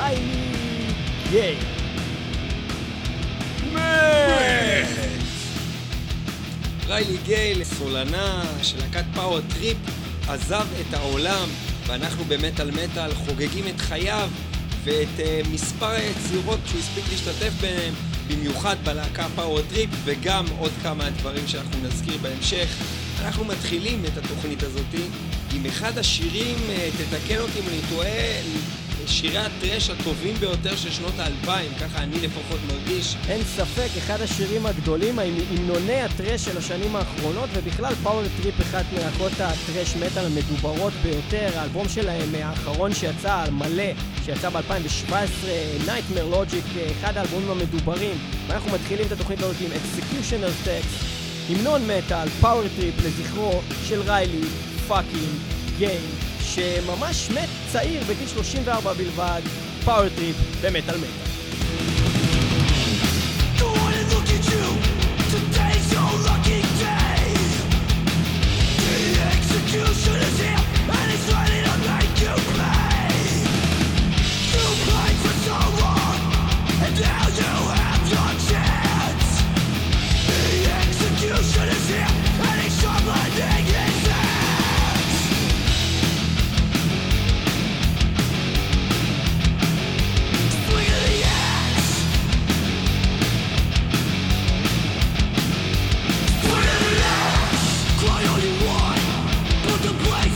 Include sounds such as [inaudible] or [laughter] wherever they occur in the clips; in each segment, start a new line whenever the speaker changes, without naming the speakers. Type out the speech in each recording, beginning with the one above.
ריילי גייל.
ריילי גייל, סולנה של להקת Power Trip, עזב את העולם, ואנחנו במטאל מטאל חוגגים את חייו ואת uh, מספר היצירות שהוא הספיק להשתתף בהן, במיוחד בלהקה Power Trip, וגם עוד כמה דברים שאנחנו נזכיר בהמשך. אנחנו מתחילים את התוכנית הזאתי עם אחד השירים, uh, תתקן אותי אם אני טועה, שירי הטרש הטובים ביותר של שנות האלפיים, ככה אני לפחות מרגיש.
אין ספק, אחד השירים הגדולים, המנוני הטרש של השנים האחרונות, ובכלל Power Trip אחד מלהקות הטרש מטאל המדוברות ביותר, האלבום שלהם האחרון שיצא, מלא, שיצא ב-2017, Nightmare Logic, אחד האלבומים המדוברים. ואנחנו מתחילים את התוכנית הזאת עם Executioner's Tax, המנון מטאל, Power Trip לזכרו של ריילי פאקינג גיי. שממש מת צעיר בגיל 34 בלבד, Power Trip במטאל מטאל.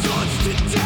על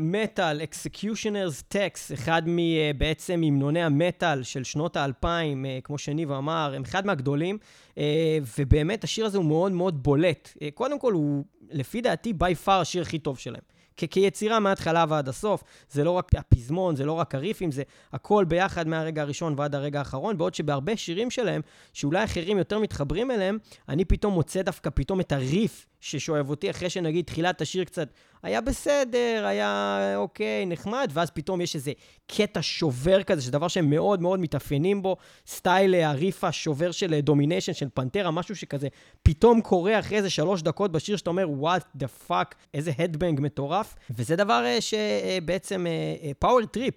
מטאל, Executioner's Tax, אחד מבעצם אה, המנוני המטאל של שנות האלפיים, אה, כמו שניב אמר, הם אחד מהגדולים, אה, ובאמת השיר הזה הוא מאוד מאוד בולט. קודם כל, הוא לפי דעתי by far השיר הכי טוב שלהם. כיצירה מההתחלה ועד הסוף. זה לא רק הפזמון, זה לא רק הריפים, זה הכל ביחד מהרגע הראשון ועד הרגע האחרון, בעוד שבהרבה שירים שלהם, שאולי אחרים יותר מתחברים אליהם, אני פתאום מוצא דווקא פתאום את הריף ששואב אותי, אחרי שנגיד תחילת השיר קצת היה בסדר, היה אוקיי, נחמד, ואז פתאום יש איזה קטע שובר כזה, שזה דבר שהם מאוד מאוד מתאפיינים בו, סטייל הריף השובר של Domination, של Pantera, משהו שכזה פתאום קורה אחרי איזה שלוש דקות בשיר שאתה אומר, what the fuck, איזה headbang מטורף, וזה דבר אה, שבעצם Power Trip,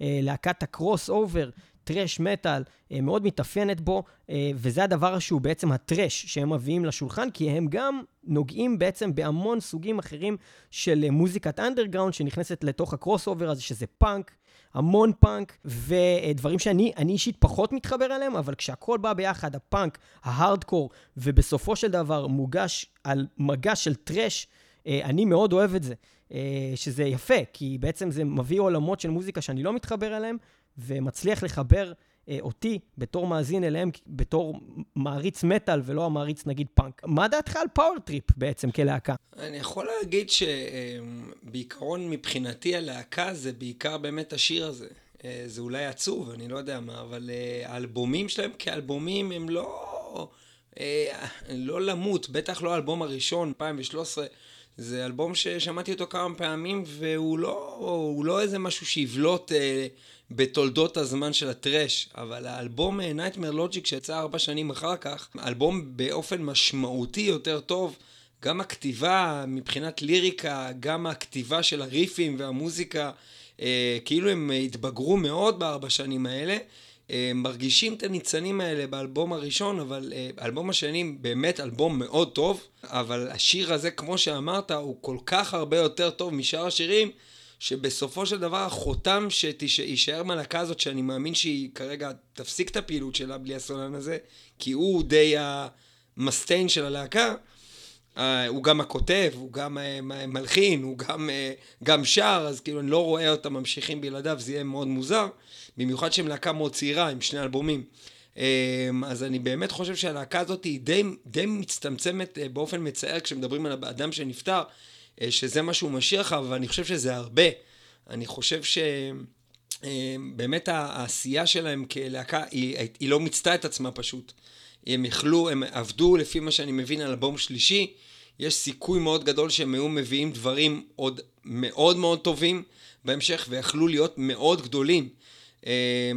להקת ה crossover, טרש מטאל, אה, מאוד מתאפיינת בו, אה, וזה הדבר שהוא בעצם הטרש שהם מביאים לשולחן, כי הם גם נוגעים בעצם בהמון סוגים אחרים של אה, מוזיקת אנדרגראונד שנכנסת לתוך ה crossover הזה, שזה פאנק. המון פאנק, ודברים שאני אישית פחות מתחבר אליהם, אבל כשהכול בא ביחד, הפאנק, ההארדקור, ובסופו של דבר מוגש על מגש של טרש, אני מאוד אוהב את זה. שזה יפה, כי בעצם זה מביא עולמות של מוזיקה שאני לא מתחבר אליהם, ומצליח לחבר אה, אותי בתור מאזין אליהם, בתור מעריץ מטאל ולא המעריץ נגיד פאנק. מה דעתך על Power Trip בעצם כלהקה?
אני יכול להגיד שבעיקרון מבחינתי הלהקה זה בעיקר באמת השיר הזה. אה, זה אולי עצוב, אני לא יודע מה, אבל אה, האלבומים שלהם כאלבומים הם לא... אה, לא למות, בטח לא האלבום הראשון, 2013. זה אלבום ששמעתי אותו כמה פעמים, והוא לא, לא איזה משהו שיבלוט אה, בתולדות הזמן של הטרש, אבל האלבום אה, Nightmare Logic שיצא ארבע שנים אחר כך, אלבום באופן משמעותי יותר טוב, גם הכתיבה מבחינת ליריקה, גם הכתיבה של הריפים והמוזיקה, אה, כאילו הם התבגרו מאוד בארבע שנים האלה. אה, מרגישים את הניצנים האלה באלבום הראשון, אבל אה, האלבום השני באמת אלבום מאוד טוב, אבל השיר הזה, כמו שאמרת, הוא כל כך הרבה יותר טוב משאר השירים, שבסופו של דבר החותם שיישאר מהלהקה הזאת, שאני מאמין שהיא כרגע תפסיק את הפעילות שלה בלי הסולן הזה, כי הוא די המסטיין של הלהקה, Uh, הוא גם הכותב, הוא גם uh, מלחין, הוא גם, uh, גם שר, אז כאילו אני לא רואה אותם ממשיכים בלעדיו, זה יהיה מאוד מוזר. במיוחד שהם להקה מאוד צעירה, עם שני אלבומים. אז אני באמת חושב שהלהקה הזאת היא די, די מצטמצמת באופן מצער כשמדברים על האדם שנפטר, שזה מה שהוא משאיר לך, אבל אני חושב שזה הרבה. אני חושב שבאמת העשייה שלהם כלהקה, היא, היא לא מיצתה את עצמה פשוט. הם יכלו, הם עבדו לפי מה שאני מבין על אלבום שלישי, יש סיכוי מאוד גדול שהם היו מביאים דברים עוד מאוד מאוד טובים בהמשך ויכלו להיות מאוד גדולים. אמ,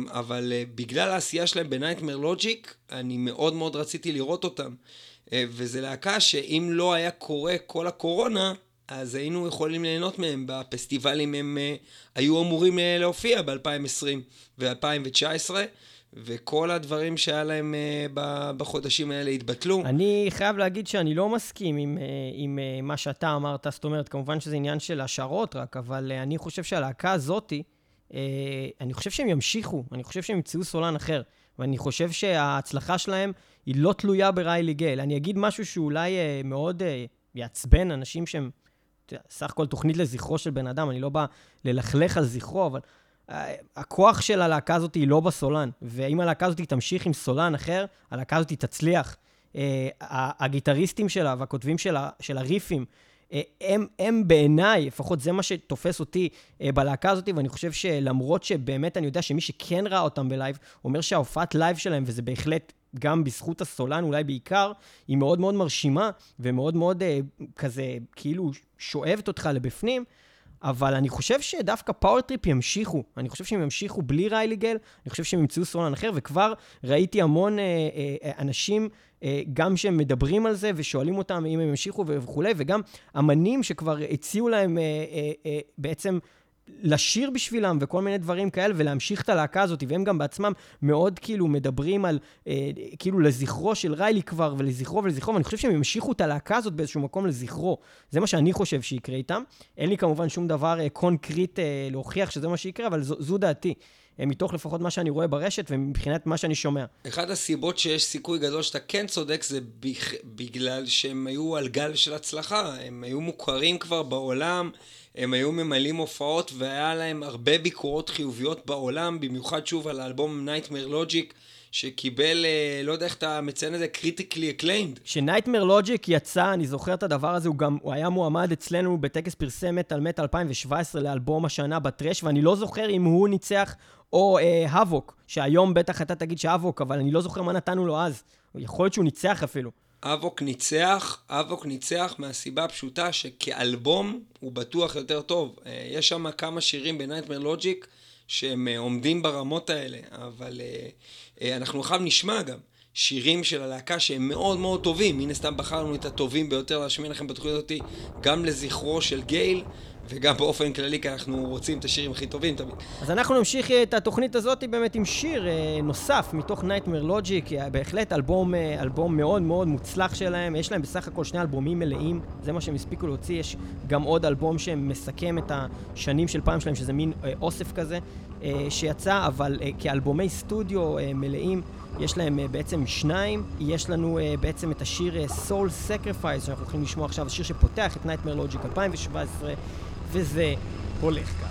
אבל אה, בגלל העשייה שלהם בנייטמר לוג'יק, אני מאוד מאוד רציתי לראות אותם. אה, וזה להקה שאם לא היה קורה כל הקורונה, אז היינו יכולים ליהנות מהם. בפסטיבלים הם אה, היו אמורים להופיע ב-2020 ו-2019. וכל הדברים שהיה להם uh, בחודשים האלה התבטלו.
אני חייב להגיד שאני לא מסכים עם, עם מה שאתה אמרת, זאת אומרת, כמובן שזה עניין של השערות רק, אבל אני חושב שהלהקה הזאתי, אני חושב שהם ימשיכו, אני חושב שהם ימצאו סולן אחר, ואני חושב שההצלחה שלהם היא לא תלויה בריילי גייל. אני אגיד משהו שאולי מאוד יעצבן אנשים שהם, סך הכל תוכנית לזכרו של בן אדם, אני לא בא ללכלך על זכרו, אבל... הכוח של הלהקה הזאת היא לא בסולן, ואם הלהקה הזאת תמשיך עם סולן אחר, הלהקה הזאת תצליח. אה, הגיטריסטים שלה והכותבים שלה, של הריפים, אה, הם, הם בעיניי, לפחות זה מה שתופס אותי אה, בלהקה הזאת, ואני חושב שלמרות שבאמת אני יודע שמי שכן ראה אותם בלייב, אומר שההופעת לייב שלהם, וזה בהחלט גם בזכות הסולן, אולי בעיקר, היא מאוד מאוד מרשימה, ומאוד מאוד כזה, כאילו, שואבת אותך לבפנים. אבל אני חושב שדווקא Power Trip ימשיכו. אני חושב שהם ימשיכו בלי ריילי גייל, אני חושב שהם ימצאו סולן אחר, וכבר ראיתי המון אה, אה, אה, אנשים, אה, גם שהם מדברים על זה ושואלים אותם אם הם ימשיכו וכולי, וגם אמנים שכבר הציעו להם אה, אה, אה, בעצם... לשיר בשבילם וכל מיני דברים כאלה, ולהמשיך את הלהקה הזאת, והם גם בעצמם מאוד כאילו מדברים על, אה, כאילו לזכרו של ריילי כבר, ולזכרו ולזכרו, ואני חושב שהם ימשיכו את הלהקה הזאת באיזשהו מקום לזכרו. זה מה שאני חושב שיקרה איתם. אין לי כמובן שום דבר אה, קונקריט אה, להוכיח שזה מה שיקרה, אבל זו, זו דעתי. אה, מתוך לפחות מה שאני רואה ברשת ומבחינת מה שאני שומע.
אחת הסיבות שיש סיכוי גדול שאתה כן צודק זה בגלל שהם היו על גל של הצלחה. הם היו מוכרים כבר בעולם. הם היו ממלאים הופעות והיה להם הרבה ביקורות חיוביות בעולם, במיוחד שוב על האלבום Nightmare Logic. שקיבל, אה, לא יודע איך אתה מציין את זה, critically acclaimed.
כש Nightmare Logic יצא, אני זוכר את הדבר הזה, הוא גם, הוא היה מועמד אצלנו בטקס פרסי מטאל מת 2017 לאלבום השנה בטרש, ואני לא זוכר אם הוא ניצח או אה, Havok, שהיום בטח אתה תגיד ש Havok, אבל אני לא זוכר מה נתנו לו אז. יכול להיות שהוא ניצח אפילו.
Havok ניצח, Havok ניצח מהסיבה הפשוטה שכאלבום הוא בטוח יותר טוב. אה, יש שם כמה שירים ב Nightmare Logic שהם אה, עומדים ברמות האלה, אבל אה, אנחנו עכשיו נשמע גם שירים של הלהקה שהם מאוד מאוד טובים. מן הסתם בחרנו את הטובים ביותר להשמיע לכם בתוכנית הזאת גם לזכרו של גייל. וגם באופן כללי, כי אנחנו רוצים את השירים הכי טובים תמיד.
אז אנחנו נמשיך את התוכנית הזאת באמת עם שיר אה, נוסף מתוך Nightmare Logic, אה, בהחלט אלבום, אה, אלבום מאוד מאוד מוצלח שלהם, יש להם בסך הכל שני אלבומים מלאים, זה מה שהם הספיקו להוציא, יש גם עוד אלבום שמסכם את השנים של פעם שלהם, שזה מין אוסף כזה שיצא, אבל כאלבומי סטודיו מלאים. יש להם uh, בעצם שניים, יש לנו uh, בעצם את השיר uh, Soul Sacrifice שאנחנו הולכים לשמוע עכשיו, השיר שפותח את Nightmare Logic 2017 וזה הולך כך.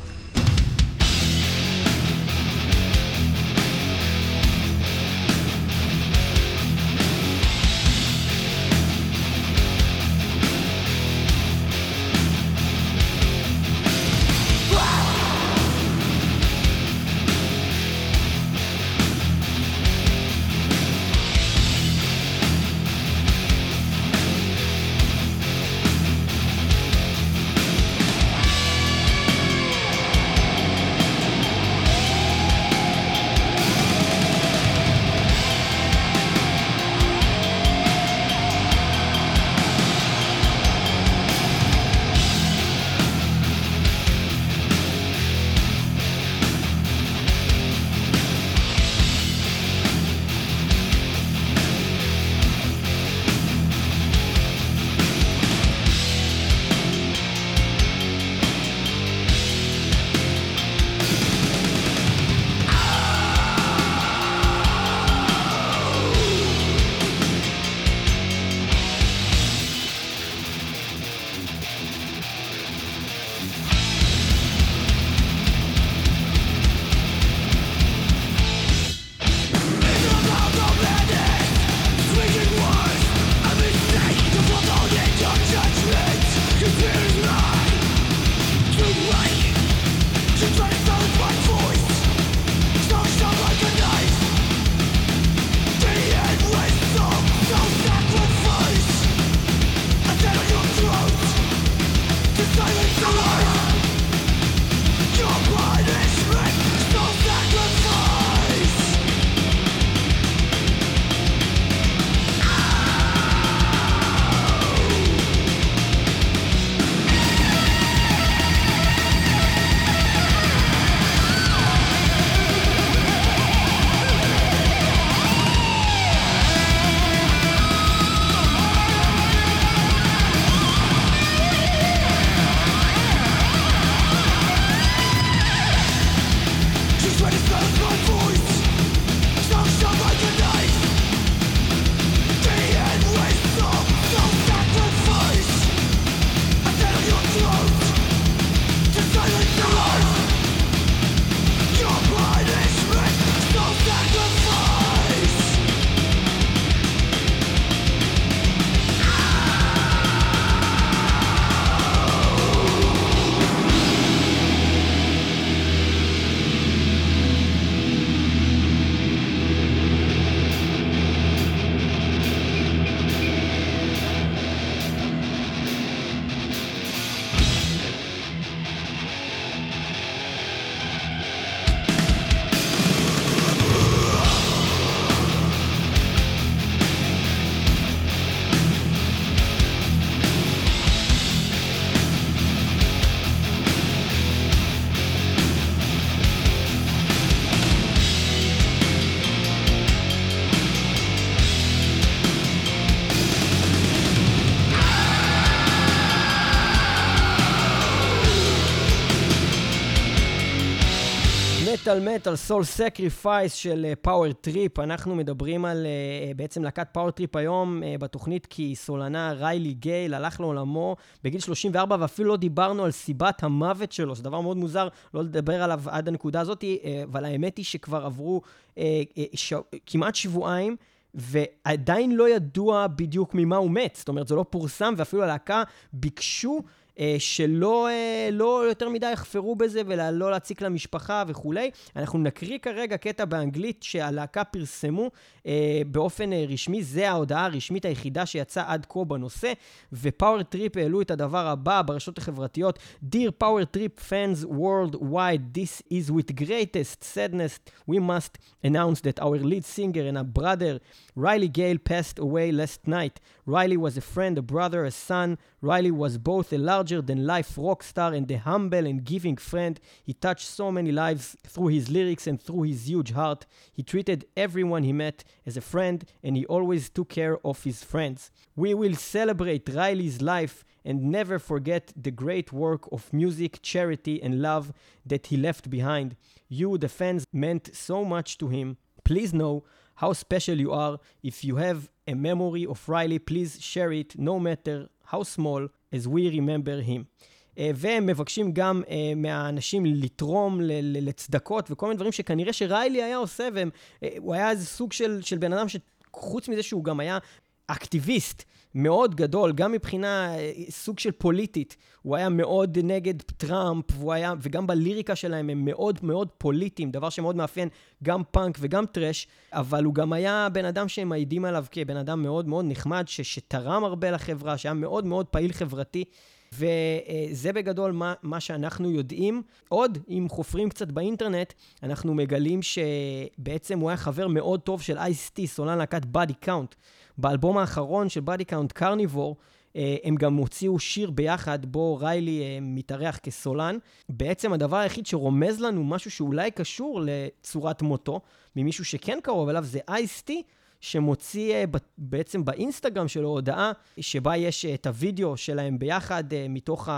מטאל מטאל Soul Sacrifice של Power uh, Trip. אנחנו מדברים על uh, בעצם להקת Power Trip היום uh, בתוכנית כי סולנה ריילי גייל הלך לעולמו בגיל 34 ואפילו לא דיברנו על סיבת המוות שלו. זה דבר מאוד מוזר לא לדבר עליו עד הנקודה הזאת, uh, אבל האמת היא שכבר עברו uh, uh, ש... כמעט שבועיים. ועדיין לא ידוע בדיוק ממה הוא מת. זאת אומרת, זה לא פורסם, ואפילו הלהקה ביקשו שלא אה, לא יותר מדי יחפרו בזה ולא להציק למשפחה וכולי. אנחנו נקריא כרגע קטע באנגלית שהלהקה פרסמו אה, באופן רשמי, זה ההודעה הרשמית היחידה שיצאה עד כה בנושא, ופאוור טריפ העלו את הדבר הבא ברשתות החברתיות: Dear Power Trip fans worldwide, this is with greatest sadness we must announce that our lead singer and a brother Riley Gale passed away last night. Riley was a friend, a brother, a son. Riley was both a larger than life rock star and a humble and giving friend. He touched so many lives through his lyrics and through his huge heart. He treated everyone he met as a friend and he always took care of his friends. We will celebrate Riley's life and never forget the great work of music, charity, and love that he left behind. You, the fans, meant so much to him. Please know how special you are. If you have a memory of Riley, please share it, no matter how small, as we remember him. Uh, והם מבקשים גם uh, מהאנשים לתרום לצדקות וכל מיני דברים שכנראה שריילי היה עושה, והוא uh, היה איזה סוג של, של בן אדם שחוץ מזה שהוא גם היה אקטיביסט מאוד גדול, גם מבחינה אה, סוג של פוליטית. הוא היה מאוד נגד טראמפ, היה, וגם בליריקה שלהם הם מאוד מאוד פוליטיים, דבר שמאוד מאפיין גם פאנק וגם טראש, אבל הוא גם היה בן אדם שהם מעידים עליו כבן אדם מאוד מאוד נחמד, ש, שתרם הרבה לחברה, שהיה מאוד מאוד פעיל חברתי. וזה בגדול מה, מה שאנחנו יודעים. עוד, אם חופרים קצת באינטרנט, אנחנו מגלים שבעצם הוא היה חבר מאוד טוב של Ice-T, סולן להקת Body Count. באלבום האחרון של Body Count Carnivore, הם גם הוציאו שיר ביחד, בו ריילי אה, מתארח כסולן. בעצם הדבר היחיד שרומז לנו משהו שאולי קשור לצורת מותו, ממישהו שכן קרוב אליו, זה Ice-T, שמוציא אה, בעצם באינסטגרם שלו הודעה שבה יש אה, את הוידאו שלהם ביחד, מתוך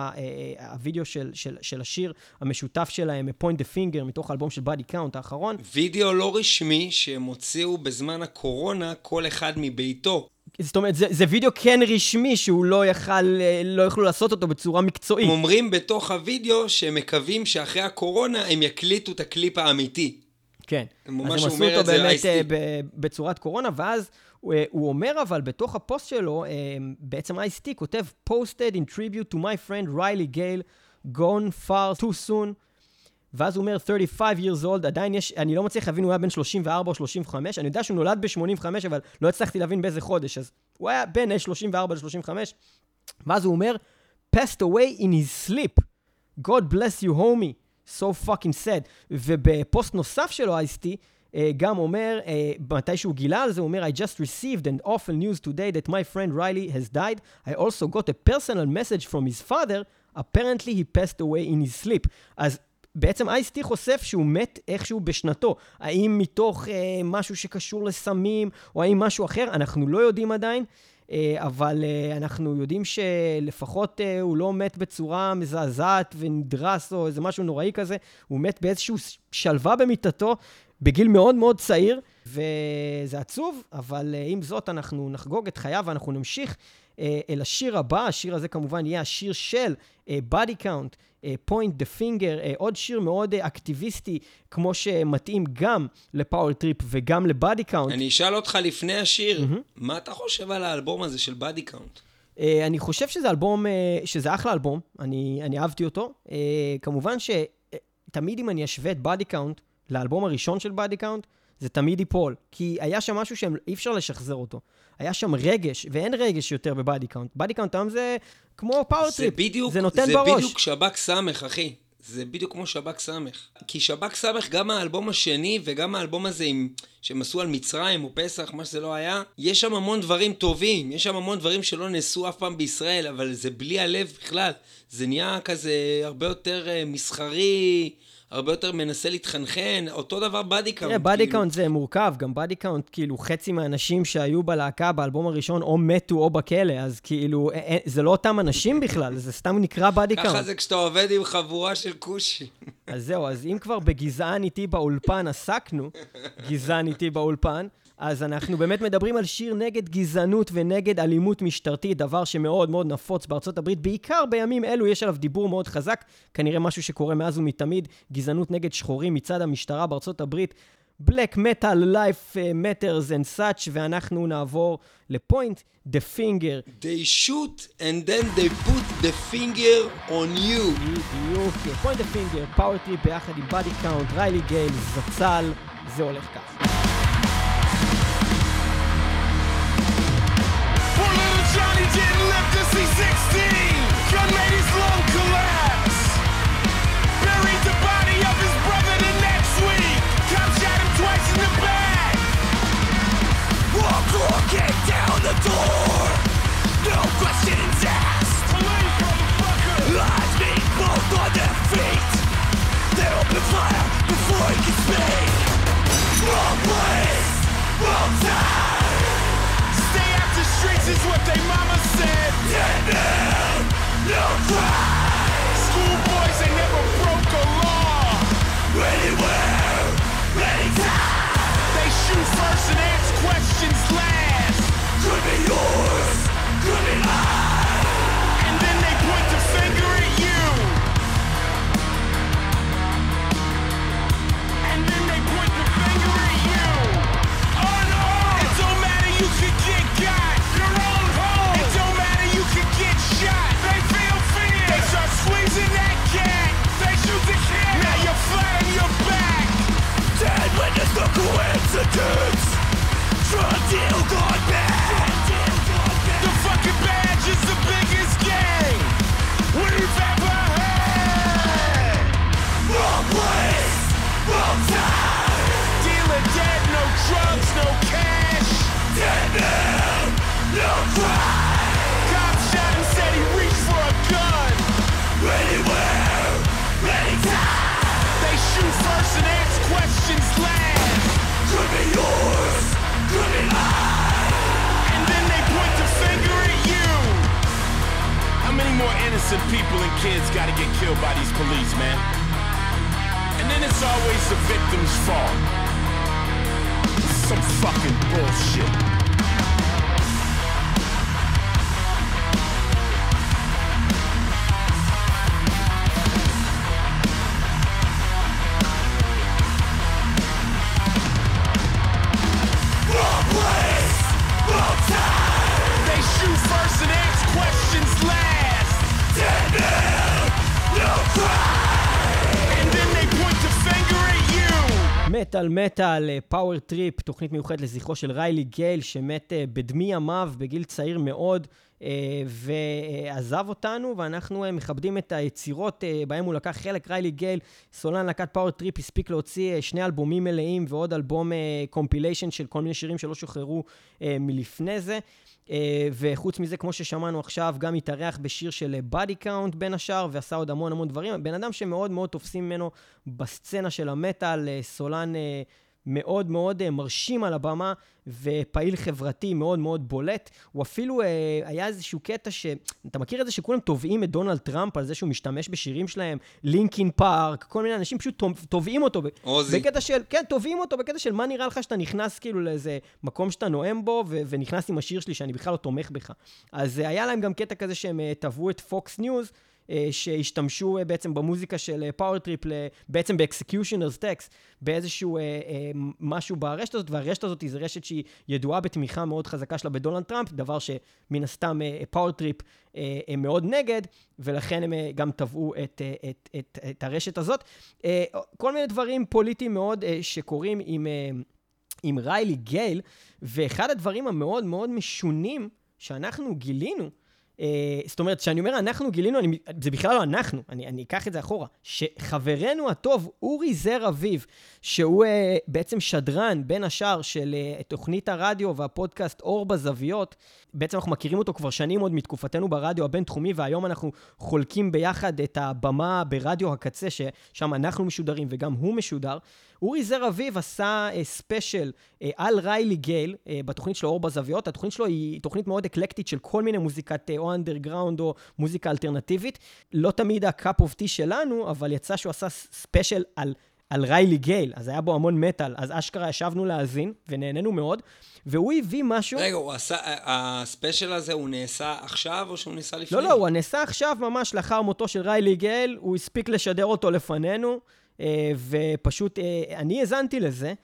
הוידאו של, של, של השיר המשותף שלהם, point the finger, מתוך האלבום של Body Count האחרון.
וידאו לא רשמי שהם הוציאו בזמן הקורונה, כל אחד מביתו.
זאת אומרת, זה, זה וידאו כן רשמי שהוא לא יכל, אה, לא יכלו לעשות אותו בצורה מקצועית.
הם אומרים בתוך הוידאו שהם מקווים שאחרי הקורונה הם יקליטו את הקליפ האמיתי.
כן. אז הם עשו אותו באמת אה, בצורת קורונה, ואז הוא, אה, הוא אומר אבל בתוך הפוסט שלו, בעצם Ice-T כותב posted in tribute to my friend Riley Gale, gone far too soon. ואז הוא אומר 35 years old, עדיין יש, אני לא מצליח להבין, הוא היה בן 34 או 35, אני יודע שהוא נולד ב-85, אבל לא הצלחתי להבין באיזה חודש, אז הוא היה בין 34 ל-35, ואז הוא אומר, passed away in his sleep, God bless you homie, so fucking sad. ובפוסט נוסף שלו, אייסטי, uh, גם אומר, uh, מתי שהוא גילה על זה, הוא אומר, I just received an awful news today that my friend Riley has died. I also got a personal message from his father, apparently he passed away in his sleep. אז בעצם אייסטי חושף שהוא מת איכשהו בשנתו. האם מתוך אה, משהו שקשור לסמים, או האם משהו אחר, אנחנו לא יודעים עדיין. אה, אבל אה, אנחנו יודעים שלפחות אה, הוא לא מת בצורה מזעזעת ונדרס או איזה משהו נוראי כזה, הוא מת באיזושהי שלווה במיטתו, בגיל מאוד מאוד צעיר, וזה עצוב, אבל אה, עם זאת אנחנו נחגוג את חייו ואנחנו נמשיך אה, אל השיר הבא, השיר הזה כמובן יהיה השיר של אה, Body Count, פוינט דה פינגר, עוד שיר מאוד uh, אקטיביסטי, כמו שמתאים גם ל Power Trip וגם ל Body Count.
אני אשאל אותך לפני השיר, mm-hmm. מה אתה חושב על האלבום הזה של Body Count?
Uh, אני חושב שזה אלבום, uh, שזה אחלה אלבום, אני, אני אהבתי אותו. Uh, כמובן שתמיד uh, אם אני אשווה את Body Count לאלבום הראשון של Body Count, זה תמיד ייפול. כי היה שם משהו שאי אפשר לשחזר אותו. היה שם רגש, ואין רגש יותר ב Body Count. Body Count היום זה כמו Power Trip, זה נותן
זה
בראש.
זה בדיוק שב"ק סמך, אחי. זה בדיוק כמו שב"ק סמך. כי שב"ק סמך, גם האלבום השני וגם האלבום הזה עם, שהם עשו על מצרים או פסח, מה שזה לא היה, יש שם המון דברים טובים, יש שם המון דברים שלא נעשו אף פעם בישראל, אבל זה בלי הלב בכלל. זה נהיה כזה הרבה יותר uh, מסחרי. הרבה יותר מנסה להתחנחן, אותו דבר Body Count.
תראה, Body Count זה מורכב, גם Body Count, כאילו, חצי מהאנשים שהיו בלהקה באלבום הראשון או מתו או בכלא, אז כאילו, זה לא אותם אנשים בכלל, זה סתם נקרא Body Count.
ככה זה כשאתה עובד עם חבורה של כושים.
אז זהו, אז אם כבר בגזען איתי באולפן עסקנו, גזען איתי באולפן, אז אנחנו באמת מדברים על שיר נגד גזענות ונגד אלימות משטרתית, דבר שמאוד מאוד נפוץ בארצות הברית, בעיקר בימים אלו יש עליו דיבור מאוד חזק, כנראה משהו שקורה מאז ומתמיד, גזענות נגד שחורים מצד המשטרה בארצות הברית. Black Metal Life Matters and such, ואנחנו נעבור לפוינט, The Finger.
They shoot and then they put the finger on you.
בדיוק, פוינט The Finger, פאוור טריפ ביחד עם בדי קאונט, ריילי גייל, זצ"ל, זה הולך ככה.
Johnny didn't live to see 16. Gun made his lung collapse. Buried the body of his brother the next week. Cop shot him twice in the back. Walk kick down the door. No questions asked. Police, motherfucker. Eyes being both on their feet. They open fire before he can speak. Wrong place, wrong time. The streets is what they mama said. Dead man, no cry. Schoolboys they never broke a law. Anywhere, anytime. They shoot first and ask questions last. Could be yours, could be mine. Coincidence. Drug deal gone bad. The fucking badge is the biggest gang we've ever had. Wrong place, wrong time. Dealer dead, no drugs, no cash. Dead man, no crime. Cop shot and said he reached for a gun. Anywhere, anytime. First and ask questions last. Could be yours, could be mine. And then they point the finger at you. How many more innocent people and kids gotta get killed by these police, man? And then it's always the victim's fault. Some fucking bullshit.
מטאל מטאל, Power Trip, תוכנית מיוחדת לזכרו של ריילי גייל, שמת אה, בדמי ימיו בגיל צעיר מאוד, אה, ועזב אותנו, ואנחנו אה, מכבדים את היצירות בהם הוא לקח חלק. ריילי גייל, סולן להקת Power Trip, הספיק להוציא שני אלבומים מלאים ועוד אלבום compilation של כל מיני שירים שלא שוחררו מלפני זה. אה, וחוץ מזה, כמו ששמענו עכשיו, גם התארח בשיר של Body Count בין השאר, ועשה עוד המון המון דברים. בן אדם שמאוד מאוד תופסים ממנו בסצנה של המטאל, אה, סולן אה, מאוד מאוד אה, מרשים על הבמה, ופעיל חברתי מאוד מאוד בולט. הוא אפילו, אה, היה איזשהו קטע ש... אתה מכיר את זה שכולם תובעים את דונלד טראמפ על זה שהוא משתמש בשירים שלהם? Linkin Park, כל מיני אנשים פשוט תוב- תובעים אותו.
עוזי.
בקטע של, כן, תובעים אותו בקטע של מה נראה לך שאתה נכנס כאילו לאיזה מקום שאתה נואם בו, ו- ונכנס עם השיר שלי שאני בכלל לא תומך בך. אז אה, היה להם גם קטע כזה שהם אה, תבעו את Fox News, אה, שהשתמשו אה, בעצם במוזיקה של Power Trip, בעצם ב Executioner's Tax, באיזשהו אה, אה, משהו ברשת הזאת, והרשת הזאת זו רשת שהיא ידועה בתמיכה מאוד חזקה שלה בדונלד טראמפ, דבר שמן הסתם Power Trip אה, הם מאוד נגד, ולכן הם אה, גם תבעו את, אה, את, את, את הרשת הזאת. אה, כל מיני דברים פוליטיים מאוד אה, שקורים עם... אה, עם ריילי גייל, ואחד הדברים המאוד מאוד משונים שאנחנו גילינו, אה, זאת אומרת, כשאני אומר אנחנו גילינו, אני, זה בכלל לא אנחנו, אני, אני אקח את זה אחורה, שחברנו הטוב, אורי זר אביב, שהוא אה, בעצם שדרן, בין השאר, של אה, תוכנית הרדיו והפודקאסט אור בזוויות, בעצם אנחנו מכירים אותו כבר שנים עוד מתקופתנו ברדיו הבינתחומי, והיום אנחנו חולקים ביחד את הבמה ברדיו הקצה, ששם אנחנו משודרים וגם הוא משודר. אורי זר אביב עשה אה, ספיישל אה, על ריילי גייל אה, בתוכנית שלו אור בזוויות. התוכנית שלו היא תוכנית מאוד אקלקטית של כל מיני מוזיקת אה, או אנדרגראונד או מוזיקה אלטרנטיבית. לא תמיד ה cup of tea שלנו, אבל יצא שהוא עשה special על... על ריילי גייל, אז היה בו המון מטאל, אז אשכרה ישבנו להאזין, ונהנינו מאוד, והוא הביא משהו...
רגע, הוא עשה, ה special הזה, הוא נעשה עכשיו או שהוא נעשה לפני?
לא, לא, הוא נעשה עכשיו ממש לאחר מותו של ריילי גייל, הוא הספיק לשדר אותו לפנינו, אה, ופשוט אה, אני האזנתי לזה,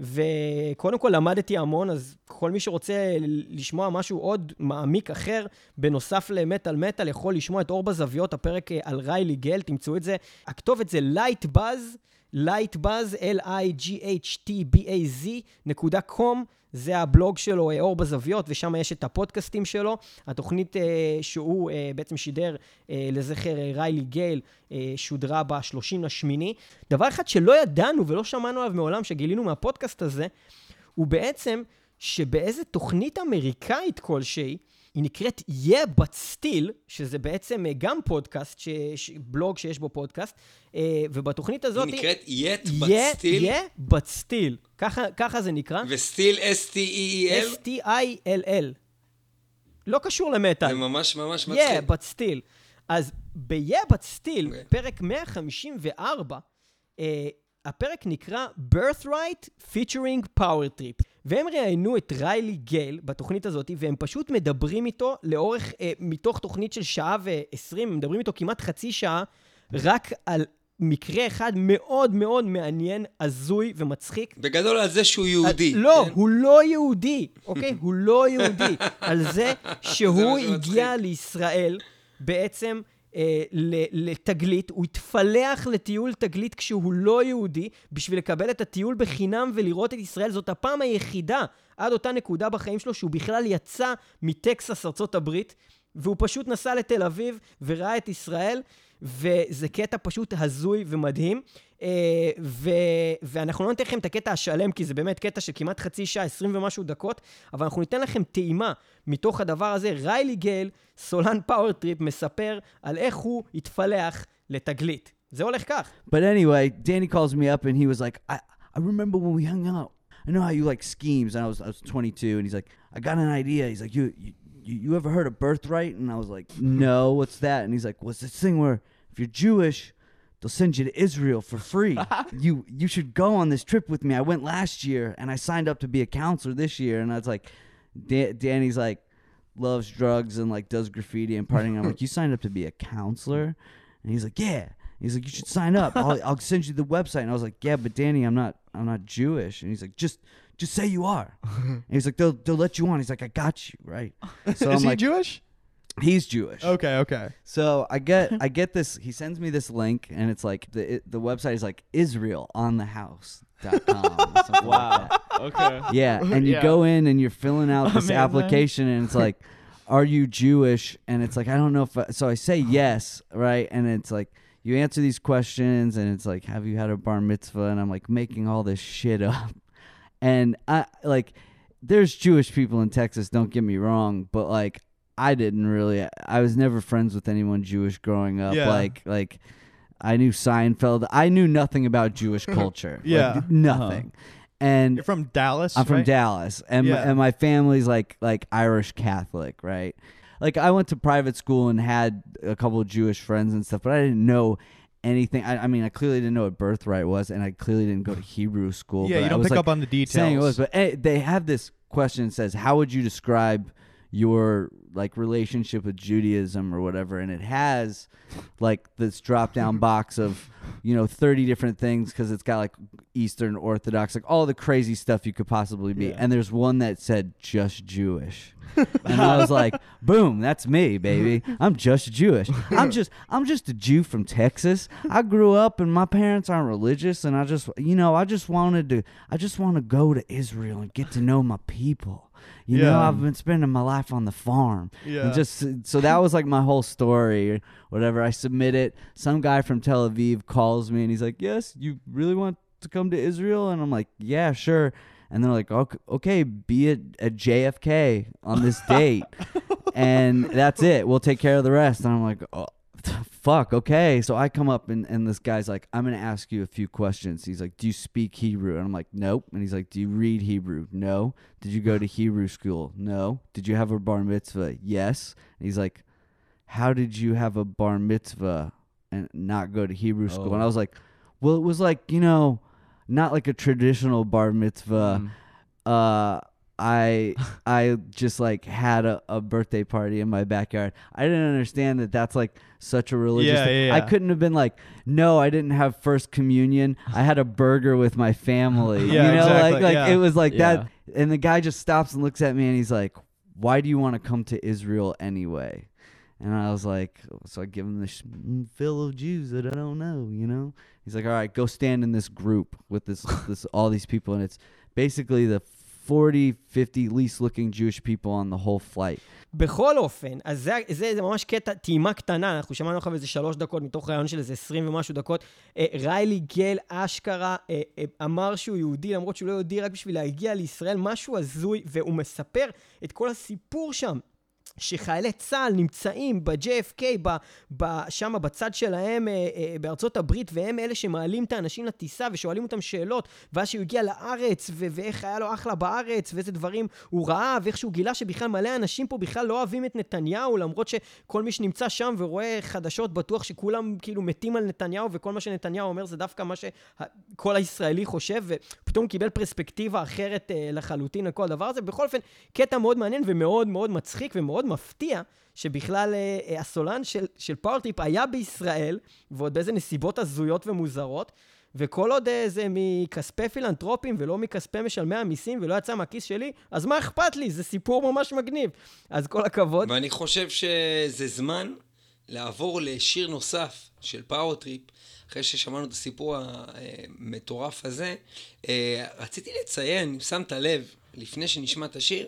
וקודם כל למדתי המון, אז כל מי שרוצה לשמוע משהו עוד מעמיק אחר, בנוסף למטאל מטאל, יכול לשמוע את אור בזוויות, הפרק אה, על ריילי גל, תמצאו את זה. הכתובת זה לייטבאז, לייטבאז, L-I-G-H-T-B-A-Z, נקודה קום. זה הבלוג שלו, אה, אור בזוויות, ושם יש את הפודקאסטים שלו. התוכנית אה, שהוא אה, בעצם שידר אה, לזכר אה, ריילי גייל, אה, שודרה ב-30 לשמיני. דבר אחד שלא ידענו ולא שמענו עליו מעולם, שגילינו מהפודקאסט הזה, הוא בעצם שבאיזה תוכנית אמריקאית כלשהי, היא נקראת Yeah But Still, שזה בעצם אה, גם פודקאסט, ש... ש... בלוג שיש בו פודקאסט, אה, ובתוכנית הזאת...
היא נקראת yet but
Yeah,
still,
Yeah But Still, ככה, ככה זה נקרא.
וסטיל S-T-E-E-L?
S-T-I-L-L. לא קשור למטאל.
זה ממש ממש מצחיק.
Yeah, but still. אז ב-Yeah, but still,
אוקיי.
פרק 154, אה, הפרק נקרא Birthright Featuring Power Trip. והם ראיינו את ריילי גייל בתוכנית הזאת, והם פשוט מדברים איתו לאורך, אה, מתוך תוכנית של שעה ועשרים, מדברים איתו כמעט חצי שעה, רק על מקרה אחד מאוד מאוד מעניין, הזוי ומצחיק,
בגדול על זה שהוא יהודי.
לא,
כן?
הוא לא יהודי, אוקיי? [laughs] הוא לא יהודי. על זה שהוא
זה
הגיע. לישראל בעצם אה, לתגלית, הוא התפלח לטיול תגלית כשהוא לא יהודי, בשביל לקבל את הטיול בחינם ולראות את ישראל. זאת הפעם היחידה עד אותה נקודה בחיים שלו שהוא בכלל יצא מטקסס, ארצות הברית, והוא פשוט נסע לתל אביב וראה את ישראל, וזה קטע פשוט הזוי ומדהים. אה, ו... ואנחנו לא ניתן לכם את הקטע השלם, כי זה באמת קטע של כמעט חצי שעה, עשרים ומשהו דקות, אבל אנחנו ניתן לכם טעימה מתוך הדבר הזה. ריילי גייל, סולן פאוור טריפ, מספר על איך הוא התפלח לתגלית. זה הולך כך.
But anyway, Danny calls me up and he was like, I, I remember when we hung out. I know how you like schemes. And I was I was 22, and he's like, I got an idea. He's like, you you, you ever heard of birthright? And I was like, no, what's that? And he's like, what's this thing where if you're Jewish, they'll send you to Israel for free. [laughs] you you should go on this trip with me. I went last year and I signed up to be a counselor this year. And I was like, da- Danny's like loves drugs and like does graffiti and partying. I'm like, you signed up to be a counselor? And he's like, yeah. He's like, you should sign up. I'll, I'll send you the website. And I was like, yeah, but Danny, I'm not, I'm not Jewish. And he's like, just, just say you are. [laughs] And he's like, they'll, they'll let you on. He's like, I got you, right? [laughs] So
Is
I'm
he
like,
Jewish?
he's Jewish.
Okay, okay.
So I get, [laughs] I get this. He sends me this link, and it's like the it, the website is like IsraelOnTheHouse.com. or something like that.
Okay.
Yeah, and you
Yeah.
go in and you're filling out this application, and it's like, "Are you Jewish?" And it's like, I don't know if. I, so I say oh. yes, right? And it's like you answer these questions, and it's like, "Have you had a bar mitzvah?" And I'm like making all this shit up, and I like, there's Jewish people in Texas. Don't get me wrong, but like, I didn't really. I was never friends with anyone Jewish growing up.
Yeah.
Like, like. I knew Seinfeld. I knew nothing about Jewish [laughs] culture. Like,
Yeah.
nothing. Uh-huh. And
You're from Dallas.
I'm from
right?
Dallas, and
Yeah.
and my family's like like Irish Catholic, right? Like I went to private school and had a couple of Jewish friends and stuff, but I didn't know anything. I, I mean, I clearly didn't know what birthright was, and I clearly didn't go to Hebrew school.
Yeah, you don't pick
like,
up on the details.
Saying it was, but eh, they have this question that says, "How would you describe your like relationship with Judaism or whatever?" And it has like this drop down [laughs] box of you know 30 different things because it's got like Eastern Orthodox, like all the crazy stuff you could possibly be.
Yeah.
And there's one that said just Jewish. [laughs] and I was like, boom, that's me, baby. I'm just Jewish. I'm just I'm just a Jew from Texas. I grew up and my parents aren't religious and I just you know, I just wanted to I just want to go to Israel and get to know my people. You know, I've been spending my life on the farm.
Yeah.
And just uh, so that was like my whole story or whatever. I submit it. Some guy from Tel Aviv calls me and he's like, "Yes, you really want to come to Israel?" And I'm like, "Yeah, sure." And they're like, "Okay, okay be at, at JFK on this [laughs] date." and that's it. We'll take care of the rest. And I'm like, "Oh, fuck, okay. So I come up and, and this guy's like, I'm gonna ask you a few questions. He's like, Do you speak Hebrew? And I'm like, Nope. And he's like, Do you read Hebrew? No. Did you go to [sighs] Hebrew school? No. Did you have a bar mitzvah? Yes. And he's like, How did you have a bar mitzvah and not go to Hebrew school? And I
Oh.
was like, Well, it was like, you know, not like a traditional bar mitzvah
Mm.
uh I [laughs] I just like had a, a birthday party in my backyard. I didn't understand that that's like such a religious
Yeah,
thing.
yeah,
I couldn't have been like, no, I didn't have first communion. I had a burger with my family. [laughs]
Yeah,
you know,
exactly,
like like
yeah.
it was like
Yeah.
that and the guy just stops and looks at me and he's like, Why do you want to come to Israel anyway? And I was like, so I give him this fill of Jews that I don't know, you know. He's like, all right, go stand in this group with this, [laughs] this, all these people, and it's basically the 40, 50 least looking Jewish people on the whole flight.
בכל אופן, אז זה, זה, זה ממש קטע, טעימה קטנה, אנחנו שמענו עכשיו איזה שלוש דקות מתוך רעיון של איזה עשרים ומשהו דקות. אה, ריילי גל אשכרה אה, אה, אמר שהוא יהודי, למרות שהוא לא יהודי, רק בשביל להגיע לישראל, משהו הזוי, והוא מספר את כל הסיפור שם. שחיילי צה"ל נמצאים ב-JFK, שם בצד שלהם אה, אה, בארצות הברית, והם אלה שמעלים את האנשים לטיסה ושואלים אותם שאלות, ואז שהוא הגיע לארץ, ואיך היה לו אחלה בארץ, ואיזה דברים הוא ראה, ואיך שהוא גילה שבכלל מלא אנשים פה בכלל לא אוהבים את נתניהו, למרות שכל מי שנמצא שם ורואה חדשות בטוח שכולם כאילו מתים על נתניהו, וכל מה שנתניהו אומר זה דווקא מה שכל הישראלי חושב, ופתאום קיבל פרספקטיבה אחרת אה, לחלוטין על כל הדבר הזה. בכל אופן, קטע מאוד מעניין ומאוד מאוד מצחיק ומאוד מפתיע, שבכלל אה, אה, הסולן של, של Power Trip היה בישראל, ועוד באיזה נסיבות הזויות ומוזרות. וכל עוד אה, זה מכספי פילנטרופים ולא מכספי משלמי המיסים ולא יצא מהכיס שלי, אז מה אכפת לי? זה סיפור ממש מגניב. אז כל הכבוד.
ואני חושב שזה זמן לעבור לשיר נוסף של Power Trip, אחרי ששמענו את הסיפור המטורף הזה. אה, רציתי לציין, אם שמת לב, לפני שנשמע את השיר,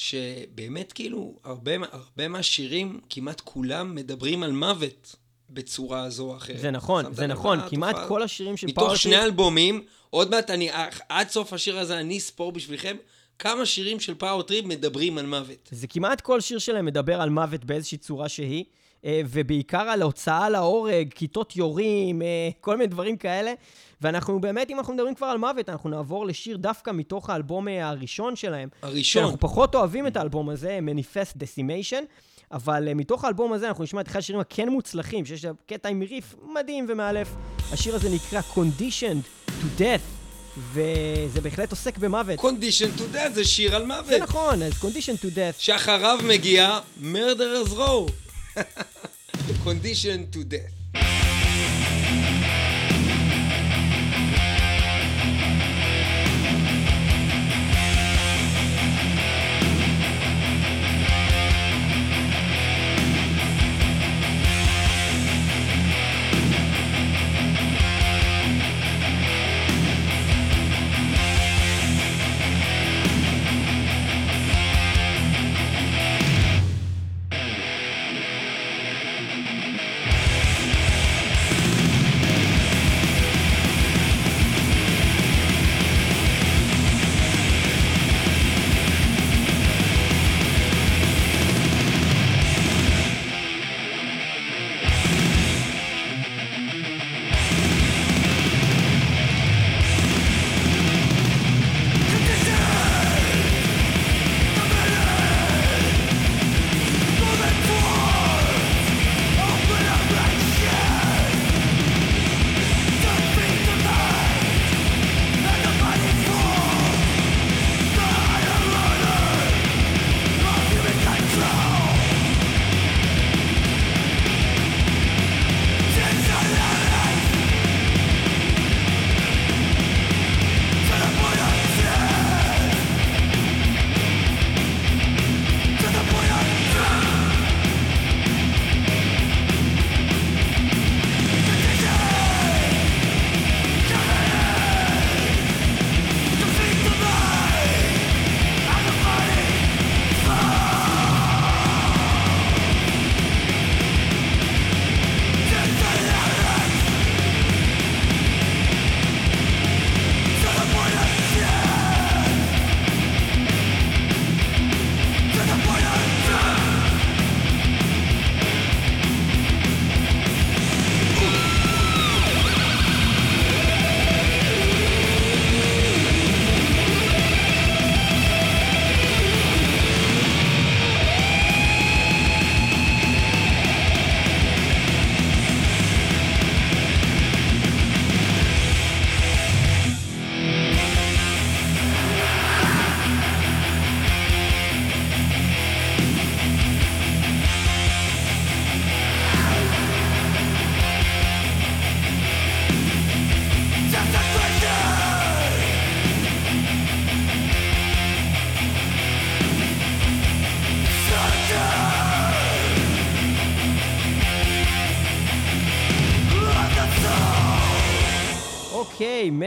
שבאמת כאילו הרבה, הרבה מהשירים, כמעט כולם מדברים על מוות בצורה זו או אחרת.
זה נכון, זה נכון,
לתופעה
כמעט? כל השירים של
מתוך
Power Trip...
שני אלבומים, עוד מעט אני, עד סוף השיר הזה אני אספור בשבילכם כמה שירים של Power Trip מדברים על מוות.
זה כמעט כל שיר שלהם מדבר על מוות באיזושהי צורה שהיא, אה, ובעיקר על הוצאה להורג, כיתות יורים, אה, כל מיני דברים כאלה. ואנחנו באמת, אם אנחנו מדברים כבר על מוות, אנחנו נעבור לשיר דווקא מתוך האלבום אה, הראשון שלהם.
הראשון.
שאנחנו פחות אוהבים את האלבום הזה, Manifest Decimation, אבל uh, מתוך האלבום הזה אנחנו נשמע את אחד השירים הכן מוצלחים, שיש לה קטע עם ריף מדהים ומאלף. השיר הזה נקרא Conditioned to Death, וזה בהחלט עוסק במוות.
Condition to Death זה שיר על מוות.
זה נכון, אז Conditioned to Death.
שאחריו מגיע Murderer's Row. [laughs] Condition to Death.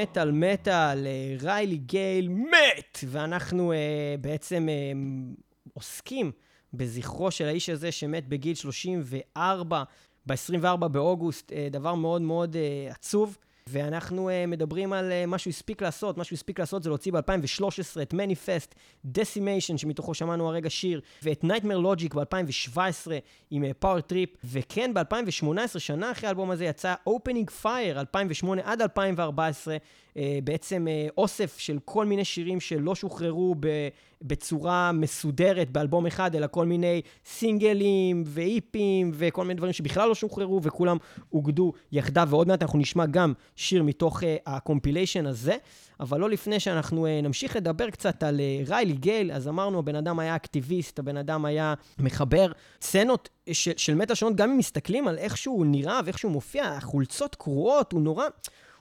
מטאל מטאל, אה, ריילי גייל מת! ואנחנו אה, בעצם אה, עוסקים בזכרו של האיש הזה שמת בגיל 34, ב-24 באוגוסט, אה, דבר מאוד מאוד אה, עצוב. ואנחנו uh, מדברים על uh, מה שהוא הספיק לעשות. מה שהוא הספיק לעשות זה להוציא ב-2013 את Manifest Decimation, שמתוכו שמענו הרגע שיר, ואת Nightmare Logic ב-2017 עם Power uh, Trip, וכן ב-2018, שנה אחרי האלבום הזה, יצא Opening Fire, 2008 עד 2014, uh, בעצם uh, אוסף של כל מיני שירים שלא שוחררו בצורה מסודרת באלבום אחד, אלא כל מיני סינגלים ואיפים וכל מיני דברים שבכלל לא שוחררו וכולם אוגדו יחדיו, ועוד מעט אנחנו נשמע גם שיר מתוך uh, הקומפיליישן הזה, אבל לא לפני שאנחנו נמשיך לדבר קצת על ריילי גייל, אז אמרנו, הבן אדם היה אקטיביסט, הבן אדם היה מחבר סצנות של, של מטה שונות, גם אם מסתכלים על איך שהוא נראה ואיך שהוא מופיע, החולצות קרועות, הוא נורא...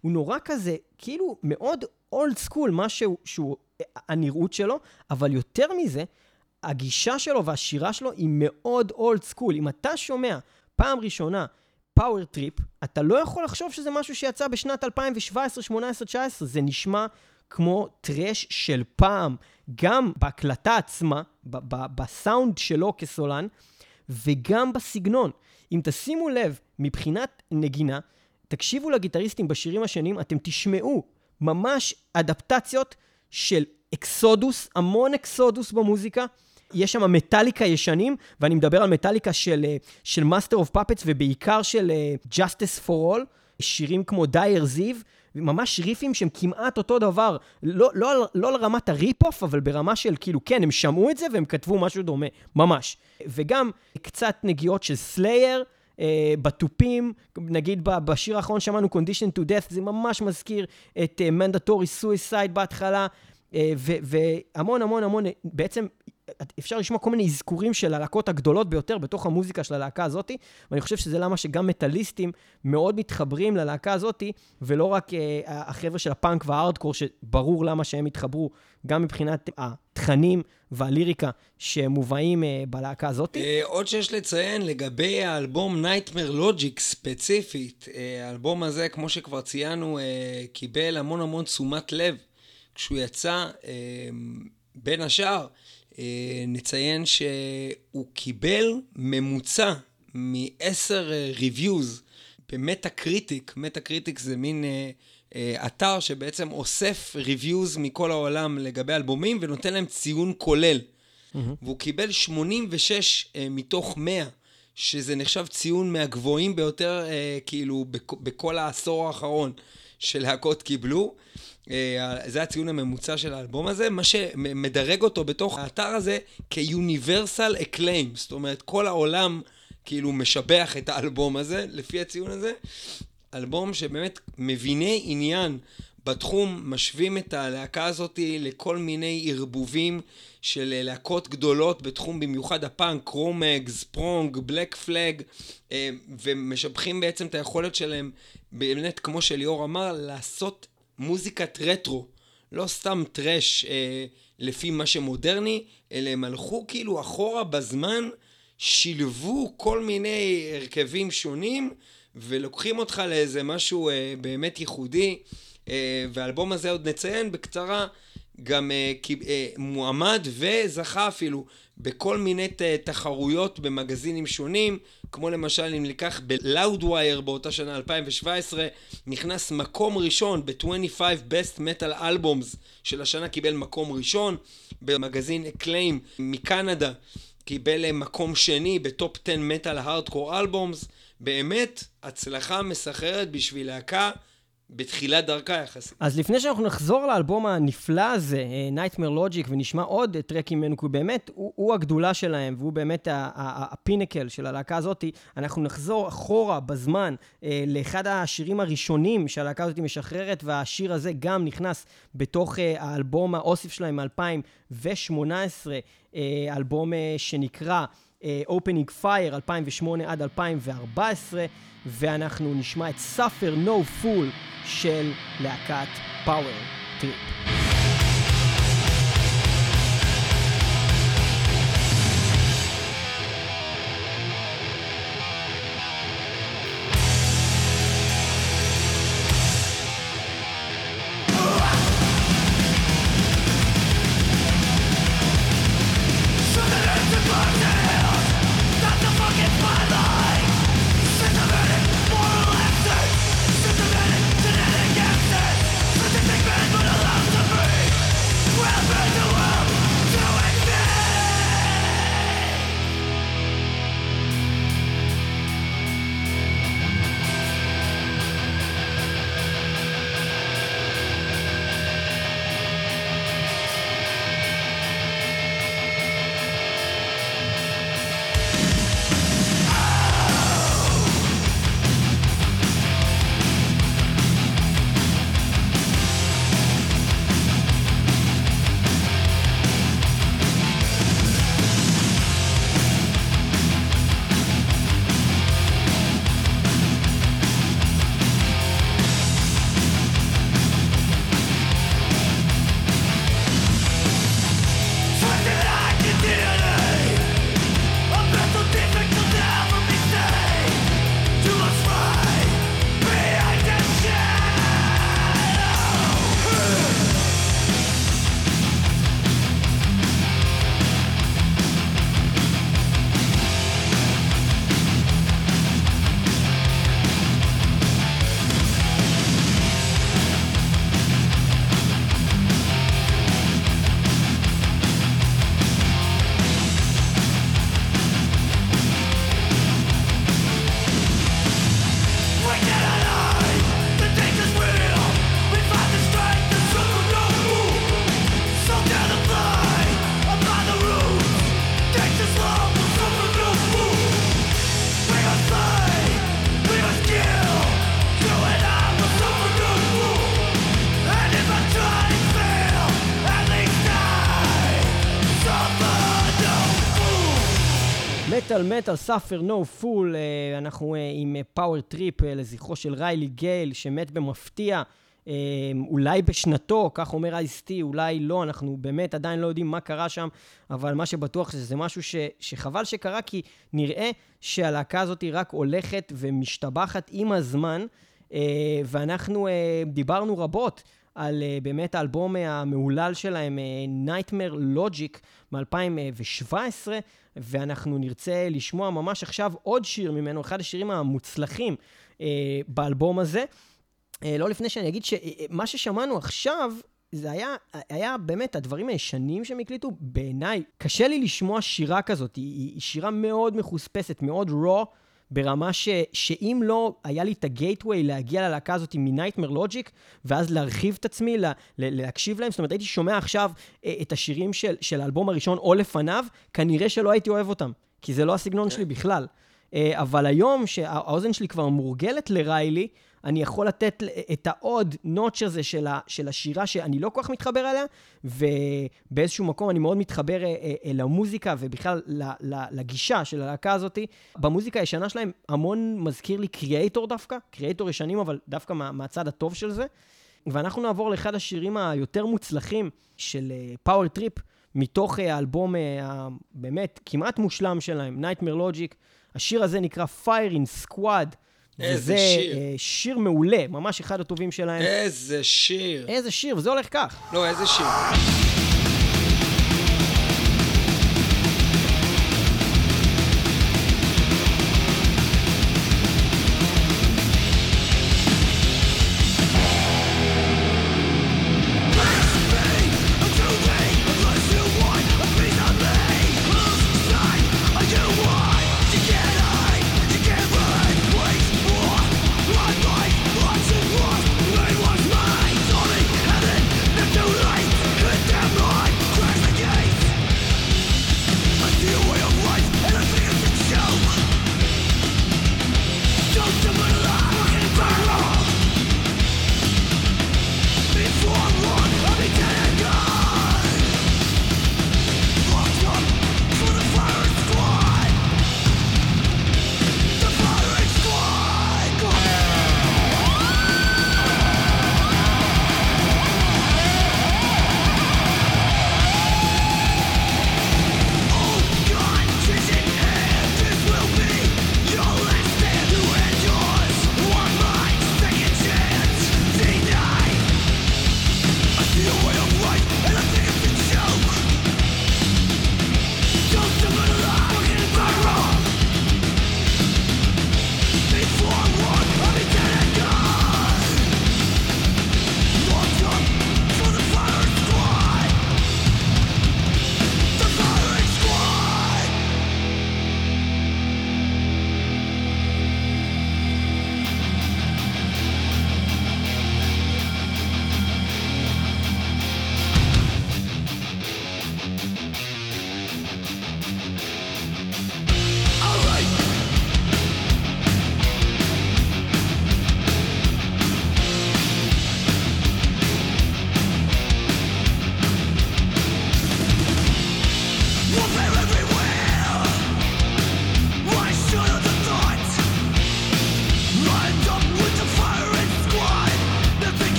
הוא נורא כזה, כאילו, מאוד old school, מה שהוא, שהוא, הנראות שלו, אבל יותר מזה, הגישה שלו והשירה שלו היא מאוד old school. אם אתה שומע פעם ראשונה Power Trip, אתה לא יכול לחשוב שזה משהו שיצא בשנת 2017, 2018, 2019, זה נשמע כמו thrash של פעם, גם בהקלטה עצמה, בסאונד שלו כסולן, וגם בסגנון. אם תשימו לב, מבחינת נגינה, תקשיבו לגיטריסטים בשירים השונים, אתם תשמעו ממש אדפטציות של Exodus, המון Exodus במוזיקה. יש שם מטאליקה ישנים, ואני מדבר על מטאליקה של, אה, של Master of Puppets ובעיקר של אה, Justice for All, שירים כמו Dyers Eve, ממש ריפים שהם כמעט אותו דבר, לא, לא, לא לרמת ה rip-off, אבל ברמה של כאילו, כן, הם שמעו את זה והם כתבו משהו דומה, ממש. וגם קצת נגיעות של סלייר, אה, בתופים, נגיד בשיר האחרון שמענו Condition to Death, זה ממש מזכיר את uh, Mandatory Suicide בהתחלה, והמון המון המון, בעצם אפשר לשמוע כל מיני אזכורים של הלהקות הגדולות ביותר בתוך המוזיקה של הלהקה הזאתי, ואני חושב שזה למה שגם מטאליסטים מאוד מתחברים ללהקה הזאתי, ולא רק uh, החבר'ה של הפאנק והארדקור, שברור למה שהם התחברו, גם מבחינת התכנים והליריקה שמובאים אה, בלהקה הזאתי.
אה, עוד שיש לציין לגבי האלבום Nightmare Logic ספציפית, אה, האלבום הזה, כמו שכבר ציינו, אה, קיבל המון המון תשומת לב כשהוא יצא, אה, בין השאר. אה, נציין שהוא קיבל ממוצע מ-10 reviews ב Metacritic. Metacritic זה מין אה, אה, אתר שבעצם אוסף ריוויוז מכל העולם לגבי אלבומים ונותן להם ציון כולל. Mm-hmm. והוא קיבל 86 אה, מתוך 100, שזה נחשב ציון מהגבוהים ביותר, אה, כאילו, בכ- בכל העשור האחרון שלהקות קיבלו. אה, זה הציון הממוצע של האלבום הזה, מה שמדרג אותו בתוך האתר הזה כ-universal acclaim, זאת אומרת, כל העולם כאילו משבח את האלבום הזה, לפי הציון הזה. אלבום שבאמת מביני עניין בתחום, משווים את הלהקה הזאת לכל מיני ערבובים של להקות גדולות בתחום, במיוחד הפאנק, Cro-Mags, Prong, Black Flag, אה, ומשבחים בעצם את היכולת שלהם, באמת, כמו שליאור אמר, לעשות מוזיקת רטרו, לא סתם thrash אה, לפי מה שמודרני, אלא הם הלכו כאילו אחורה בזמן, שילבו כל מיני הרכבים שונים, ולוקחים אותך לאיזה משהו אה, באמת ייחודי. אה, והאלבום הזה עוד נציין בקצרה, גם אה, אה, מועמד וזכה אפילו בכל מיני תחרויות במגזינים שונים, כמו למשל אם ניקח ב-Loudwire באותה שנה 2017, נכנס מקום ראשון ב-25 Best Metal Albums של השנה, קיבל מקום ראשון, במגזין Acclaim מקנדה קיבל מקום שני בטופ 10 Metal Hardcore Albums, באמת הצלחה מסחררת בשביל להקה. בתחילת דרכה יחסית.
אז לפני שאנחנו נחזור לאלבום הנפלא הזה, אה, Nightmare Logic, ונשמע עוד טרקים ממנו, כי באמת, הוא, הוא הגדולה שלהם, והוא באמת הפינקל של הלהקה הזאת, אנחנו נחזור אחורה בזמן אה, לאחד השירים הראשונים שהלהקה הזאת משחררת, והשיר הזה גם נכנס בתוך אה, האלבום האוסף שלהם מ-2018, אלבום שנקרא... Opening Fire 2008 עד 2014, ואנחנו נשמע את Suffer No Fool של להקת Power Trip. מטאל מטאל Suffer No Fool, אנחנו אה, עם Power Trip לזכרו של ריילי גייל, שמת במפתיע, אה, אולי בשנתו, כך אומר Ice-T, אולי לא, אנחנו באמת עדיין לא יודעים מה קרה שם, אבל מה שבטוח שזה משהו ש, שחבל שקרה, כי נראה שהלהקה הזאת רק הולכת ומשתבחת עם הזמן, אה, ואנחנו דיברנו רבות. על אה, באמת האלבום המהולל שלהם, אה, Nightmare Logic מ-2017, ואנחנו נרצה לשמוע ממש עכשיו עוד שיר ממנו, אחד השירים המוצלחים uh, באלבום הזה. לא לפני שאני אגיד שמה ששמענו עכשיו, זה היה, היה באמת הדברים הישנים שהם הקליטו, בעיניי, קשה לי לשמוע שירה כזאת, היא, היא שירה מאוד מחוספסת, מאוד raw. ברמה ש, שאם לא היה לי את הגייטווי להגיע ללהקה הזאת מנייטמר לוג'יק, ואז להרחיב את עצמי, לה, להקשיב להם, זאת אומרת, הייתי שומע עכשיו אה, את השירים של, של האלבום הראשון או לפניו, כנראה שלא הייתי אוהב אותם, כי זה לא הסגנון שלי בכלל. אה, אבל היום, שהאוזן שלי כבר מורגלת לריילי, אני יכול לתת את העוד נוטש הזה של, ה, של השירה שאני לא כל כך מתחבר אליה, ובאיזשהו מקום אני מאוד מתחבר אה, אה, אל המוזיקה ובכלל לגישה של הלהקה הזאת. במוזיקה הישנה שלהם המון מזכיר לי קריאייטור דווקא, קריאייטור ישנים, אבל דווקא מה, מהצד הטוב של זה. ואנחנו נעבור לאחד השירים היותר מוצלחים של Power אה, Trip, מתוך אה, האלבום אה, הבאמת כמעט מושלם שלהם, Nightmare Logic. השיר הזה נקרא Firing Squad.
איזה
וזה
שיר.
אה, שיר מעולה, ממש אחד הטובים שלהם.
איזה שיר.
איזה שיר, וזה הולך כך.
לא, איזה שיר.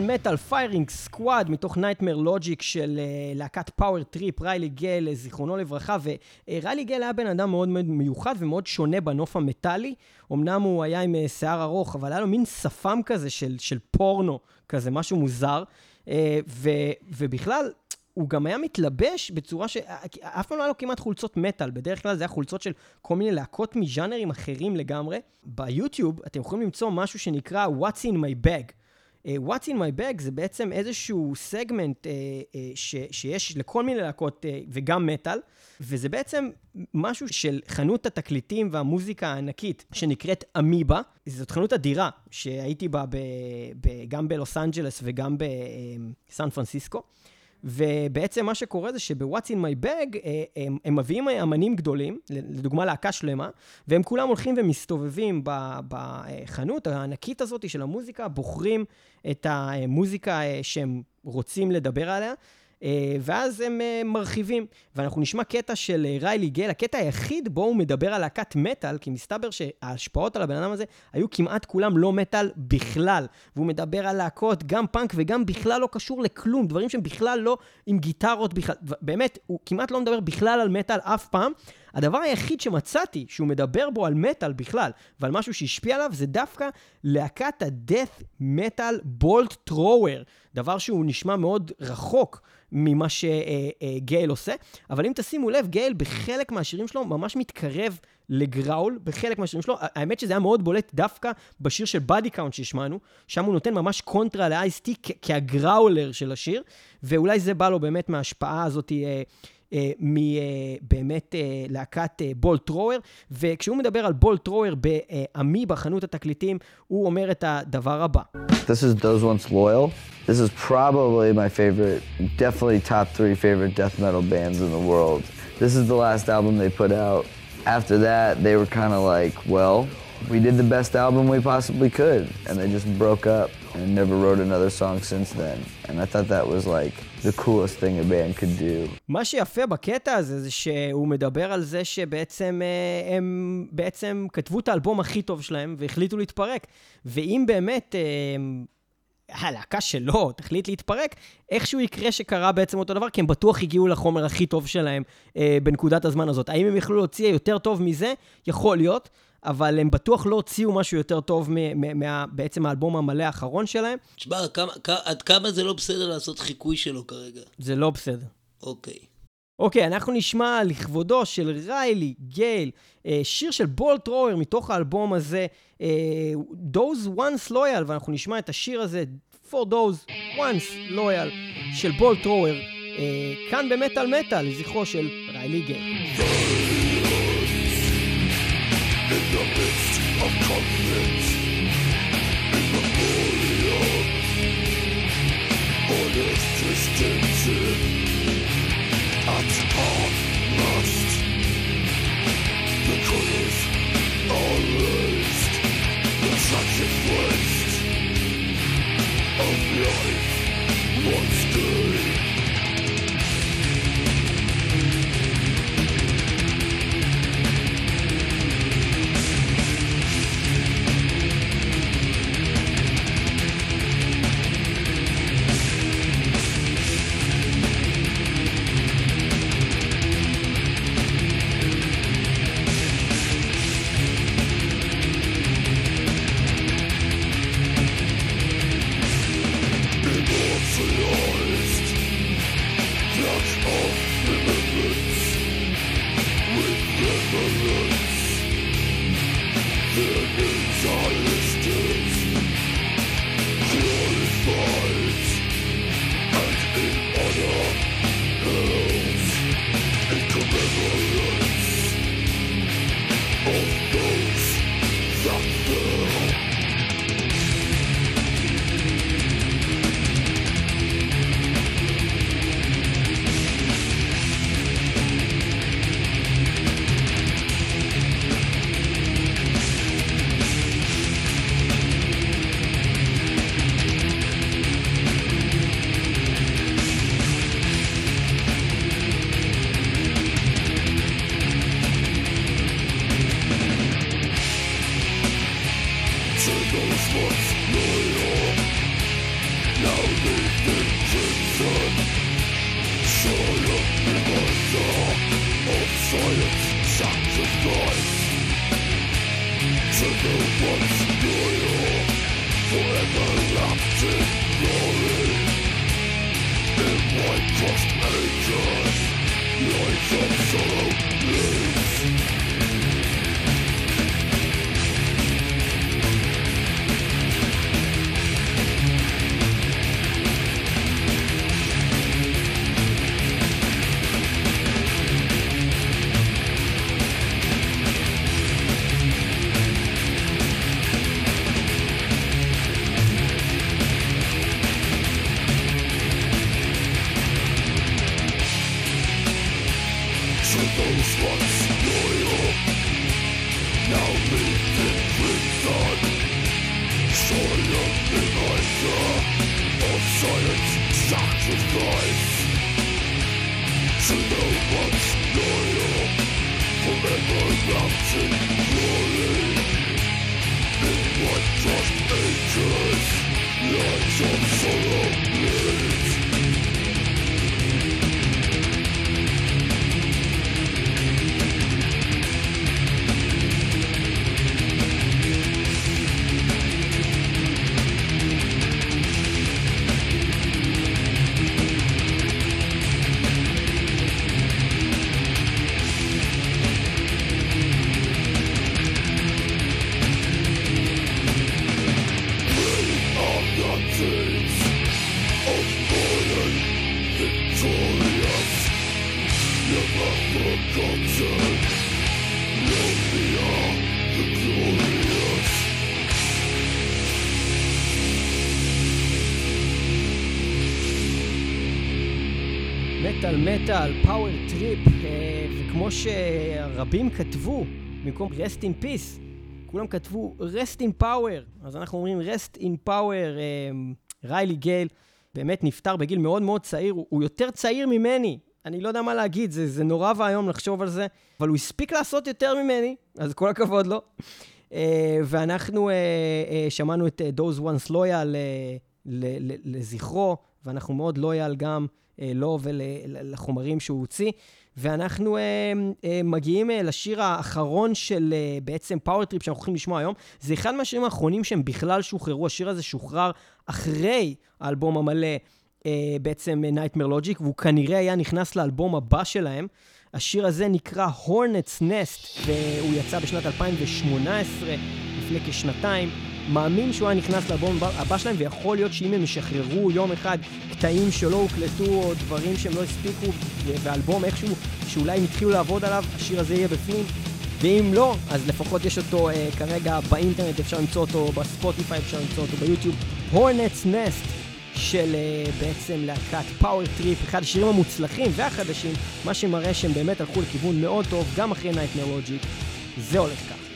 מטאל מטאל Firing Squad מתוך Nightmare Logic של אה, להקת Power Trip, ריילי גל, אה, זיכרונו לברכה, וריילי גל היה בן אדם מאוד מיוחד ומאוד שונה בנוף המטאלי. אמנם הוא היה עם אה, שיער ארוך, אבל היה לו מין שפם כזה של, של פורנו, כזה משהו מוזר. אה, ו, ובכלל, הוא גם היה מתלבש בצורה ש... אף פעם לא היה לו כמעט חולצות מטאל, בדרך כלל זה היה חולצות של כל מיני להקות מז'אנרים אחרים לגמרי. ביוטיוב אתם יכולים למצוא משהו שנקרא What's in my bag. Uh, What's in my bag זה בעצם איזשהו סגמנט uh, uh, ש, שיש לכל מיני להקות uh, וגם מטאל, וזה בעצם משהו של חנות התקליטים והמוזיקה הענקית שנקראת אמיבה. זאת חנות אדירה שהייתי בה ב, ב, גם בלוס אנג'לס וגם בסן פרנסיסקו. ובעצם מה שקורה זה שב-What's in my bag הם, הם מביאים אמנים גדולים, לדוגמה להקה שלמה, והם כולם הולכים ומסתובבים בחנות הענקית הזאת של המוזיקה, בוחרים את המוזיקה אה, שהם רוצים לדבר עליה. אה, ואז הם אה, מרחיבים. ואנחנו נשמע קטע של אה, ריילי גל, הקטע היחיד בו הוא מדבר על להקת מטאל, כי מסתבר שההשפעות על הבן אדם הזה היו כמעט כולם לא מטאל בכלל. והוא מדבר על להקות, גם פאנק וגם בכלל לא קשור לכלום, דברים שהם בכלל לא עם גיטרות בכלל. באמת, הוא כמעט לא מדבר בכלל על מטאל אף פעם. הדבר היחיד שמצאתי שהוא מדבר בו על מטאל בכלל, ועל משהו שהשפיע עליו, זה דווקא להקת ה-death metal Bolt Thrower, דבר שהוא נשמע מאוד רחוק ממה שגייל עושה, אבל אם תשימו לב, גייל בחלק מהשירים שלו ממש מתקרב ל growl בחלק מהשירים שלו. האמת שזה היה מאוד בולט דווקא בשיר של Body Count שהשמענו, שם הוא נותן ממש קונטרה לאייסטי כהגראולר של השיר, ואולי זה בא לו באמת מההשפעה הזאת. אה, אה, מבאמת אה, להקת בולט טרוור, וכשהוא מדבר על בולט טרוור בעמי בחנות התקליטים, הוא אומר את הדבר הבא.
This is Those Once Loyal. This is probably my favorite, definitely top three favorite death metal bands in the world. This is the last album they put out. After that, they were kind of like, well, we did the best album we possibly could. And they just broke up and never wrote another song since then. And I thought that was like the coolest thing a band could do.
מה שיפה בקטע הזה זה שהוא מדבר על זה שבעצם אה, הם בעצם כתבו את האלבום הכי טוב שלהם והחליטו להתפרק. ואם באמת... הלהקה שלו תחליט להתפרק, איכשהו יקרה שקרה בעצם אותו דבר, כי הם בטוח הגיעו לחומר הכי טוב שלהם אה, בנקודת הזמן הזאת. האם הם יכלו להוציא יותר טוב מזה? יכול להיות, אבל הם בטוח לא הוציאו משהו יותר טוב מה, בעצם האלבום המלא האחרון שלהם.
תשמע, עד כמה זה לא בסדר לעשות חיקוי שלו כרגע?
זה לא בסדר.
אוקיי.
אוקיי, אנחנו נשמע לכבודו של ריילי גייל, אה, שיר של בולט רויר מתוך האלבום הזה, אה, Those Once Loyal, ואנחנו נשמע את השיר הזה, For Those Once Loyal, של בולט רויר, אה, כאן במטאל מטאל, לזכרו של ריילי גייל. Of conflict. Mast. The colors are the tragic waste of life once day. שרבים כתבו, במקום rest in peace, כולם כתבו rest in power, אז אנחנו אומרים rest in power, אה, ריילי גייל באמת נפטר בגיל מאוד מאוד צעיר, הוא, הוא יותר צעיר ממני, אני לא יודע מה להגיד, זה, זה נורא ואיום לחשוב על זה, אבל הוא הספיק לעשות יותר ממני, אז כל הכבוד לו. אה, ואנחנו שמענו את Those Once Loyal לזכרו, ואנחנו מאוד לויאל גם אה, לו ולחומרים שהוא הוציא. ואנחנו אה, אה, מגיעים אה, לשיר האחרון של אה, בעצם Power Trip שאנחנו הולכים לשמוע היום. זה אחד מהשירים האחרונים שהם בכלל שוחררו. השיר הזה שוחרר אחרי האלבום המלא, אה, בעצם Nightmare Logic, והוא כנראה היה נכנס לאלבום הבא שלהם. השיר הזה נקרא Hornets Nest, והוא יצא בשנת 2018, לפני כשנתיים. מאמין שהוא היה נכנס לאלבום הבא שלהם, ויכול להיות שאם הם ישחררו יום אחד קטעים שלא הוקלטו, או דברים שהם לא הספיקו, ואלבום איכשהו, שאולי הם התחילו לעבוד עליו, השיר הזה יהיה בפנים. ואם לא, אז לפחות יש אותו אה, כרגע באינטרנט, אפשר למצוא אותו בספוטיפיי, אפשר למצוא אותו ביוטיוב. Hornets Nest של אה, בעצם להקת Power Trip, אחד השירים המוצלחים והחדשים, מה שמראה שהם באמת הלכו לכיוון מאוד טוב, גם אחרי Nightmare Logic. זה הולך ככה.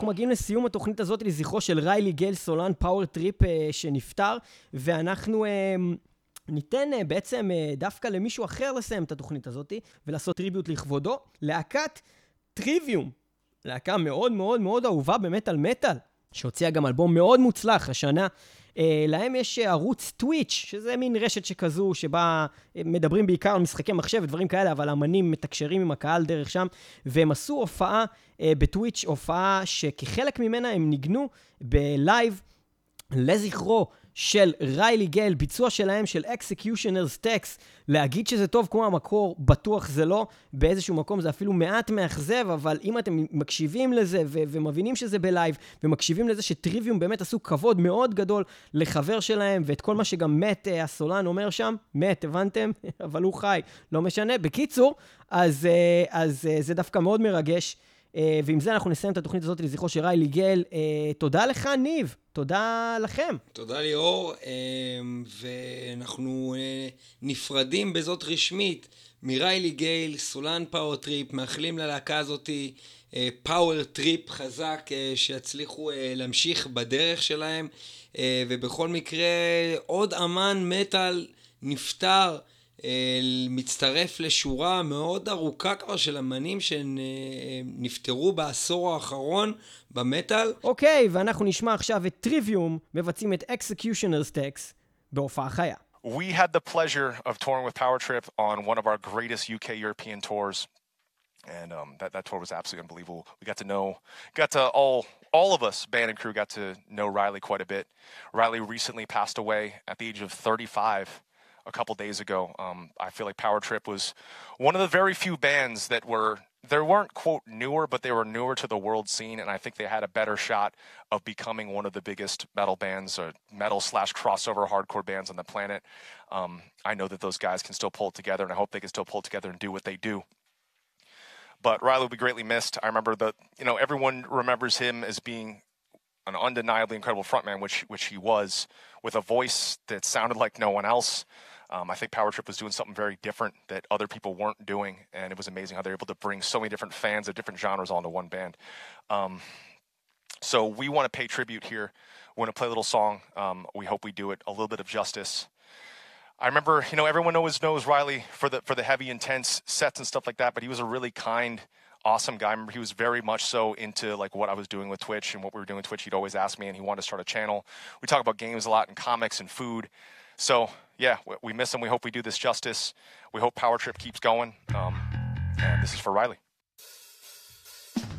אנחנו מגיעים לסיום התוכנית הזאת לזכרו של ריילי גל סולן Power Trip אה, שנפטר, ואנחנו אה, ניתן אה, בעצם דווקא למישהו אחר לסיים את התוכנית הזאת ולעשות tribute לכבודו, להקת Trivium, להקה מאוד מאוד מאוד אהובה במטאל מטאל, שהוציאה גם אלבום מאוד מוצלח השנה. אה, להם יש אה, ערוץ טוויץ', שזה מין רשת שכזו, שבה אה, מדברים בעיקר על משחקי מחשב ודברים כאלה, אבל אמנים מתקשרים עם הקהל דרך שם, והם עשו הופעה בטוויץ', הופעה שכחלק ממנה הם ניגנו בלייב לזכרו של ריילי גל, ביצוע שלהם של Executioner's Tax, להגיד שזה טוב כמו המקור, בטוח זה לא, באיזשהו מקום זה אפילו מעט מאכזב, אבל אם אתם מקשיבים לזה ו- ומבינים שזה בלייב, ומקשיבים לזה ש Trivium באמת עשו כבוד מאוד גדול לחבר שלהם, ואת כל מה שגם מת אה, הסולן אומר שם, מת, הבנתם? [laughs] אבל הוא חי, לא משנה. בקיצור, אז, אה, אז אה, זה דווקא מאוד מרגש. אה, ועם זה אנחנו נסיים את התוכנית הזאת לזכרו של ריילי גל. אה, תודה לך, ניב. תודה לכם.
תודה ליאור, אמ, ואנחנו אה, נפרדים בזאת רשמית מריילי גייל, סולן Power Trip, מאחלים ללהקה הזאתי Power Trip חזק, אה, שיצליחו אה, להמשיך בדרך שלהם, אה, ובכל מקרה עוד אמן מטאל נפטר. אה, מצטרף לשורה מאוד ארוכה כבר של אמנים שנפטרו בעשור האחרון במטאל.
אוקיי, ואנחנו נשמע עכשיו את טריוויום מבצעים את Executioner's Tax בהופעה חיה.
We had the pleasure of touring with Power Trip on one of our greatest UK European tours. And um, that, that tour was absolutely unbelievable. We got to know, got to all, all of us, band and crew, got to know Riley quite a bit. Riley recently passed away at the age of 35 a couple days ago. Um, I feel like Power Trip was one of the very few bands that were they weren't quote newer, but they were newer to the world scene, and I think they had a better shot of becoming one of the biggest metal bands or metal slash crossover hardcore bands on the planet. Um, I know that those guys can still pull it together, and I hope they can still pull it together and do what they do. But Riley will be greatly missed. I remember the you know everyone remembers him as being an undeniably incredible frontman, which which he was, with a voice that sounded like no one else. Um, I think Power Trip was doing something very different that other people weren't doing, and it was amazing how they're able to bring so many different fans of different genres all into one band. Um, so we want to pay tribute here. We want to play a little song. Um, we hope we do it a little bit of justice. I remember, you know, everyone always knows Riley for the for the heavy, intense sets and stuff like that, but he was a really kind, awesome guy. I remember he was very much so into like what I was doing with Twitch and what we were doing with Twitch. He'd always ask me, and he wanted to start a channel. We talk about games a lot and comics and food. So yeah, we, we miss him. We hope we do this justice. We hope Power Trip keeps going. Um, and this is for Riley.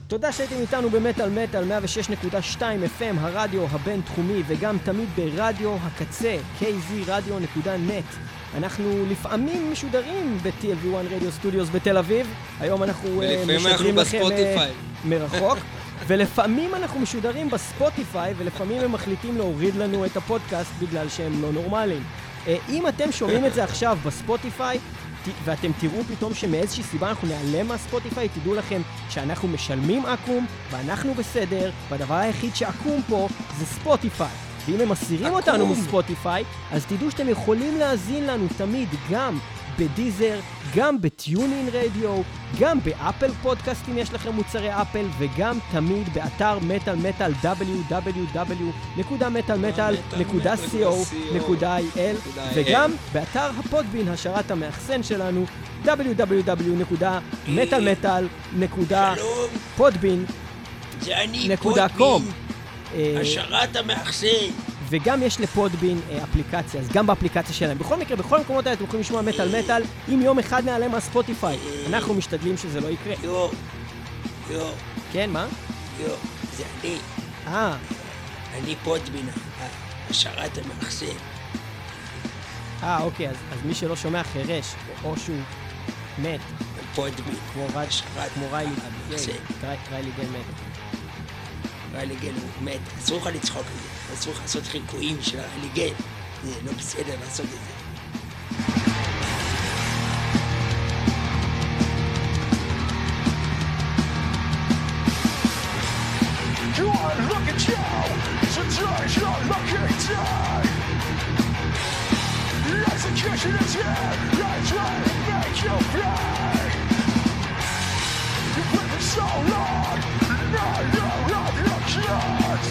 תודה שהייתם איתנו במטאל מטאל 106.2 FM, הרדיו הבינתחומי, וגם תמיד ברדיו הקצה, kzradio.net. אנחנו לפעמים משודרים ב-TLV1 רדיו סטודיוס בתל אביב, היום אנחנו אה,
אנחנו
משדרים לכם אה,
בספוטיפיי.
מרחוק, [laughs] ולפעמים אנחנו משודרים בספוטיפיי, ולפעמים הם מחליטים להוריד לנו את הפודקאסט בגלל שהם לא נורמליים. אה, אם אתם שומעים את זה עכשיו בספוטיפיי, ואתם תראו פתאום שמאיזושהי סיבה אנחנו נעלם מהספוטיפיי, תדעו לכם שאנחנו משלמים עקום, ואנחנו בסדר, והדבר היחיד שעקום פה זה ספוטיפיי. ואם הם מסירים אותנו מספוטיפיי, אז תדעו שאתם יכולים להאזין לנו תמיד גם בדיזר, גם בטיונין רדיו, גם באפל פודקאסט אם יש לכם מוצרי אפל, וגם תמיד באתר מטאל מטאל www.מטאלמטאל.co.il וגם באתר הפודבין, השרת המאחסן שלנו www.מטאלמטאל.podbean.com
זה אני, פודבין,
אה,
השרת המאחסן.
וגם יש לפודבין אה, אפליקציה, אז גם באפליקציה שלהם. בכל מקרה, בכל המקומות האלה אתם יכולים לשמוע מטאל מטאל, אם יום אחד נעלה מהספוטיפיי. אנחנו משתדלים שזה לא יקרה.
יו, יו,
כן, מה?
יו, זה אני,
אה,
אני פודבין, ה- השרת המאחסן.
אה, אוקיי, אז, אז מי שלא שומע חירש, או שהוא מת,
פודבין,
כמו, ריילי גל מת.
ריילי גל הוא מת, אסור לך לצחוק על זה, אסור לך לעשות חיקויים של ריילי גל. זה לא בסדר לעשות את זה.
You are looking down, today's your lucky day. The execution is here, I try to make you pay. You've been so long, now you're
night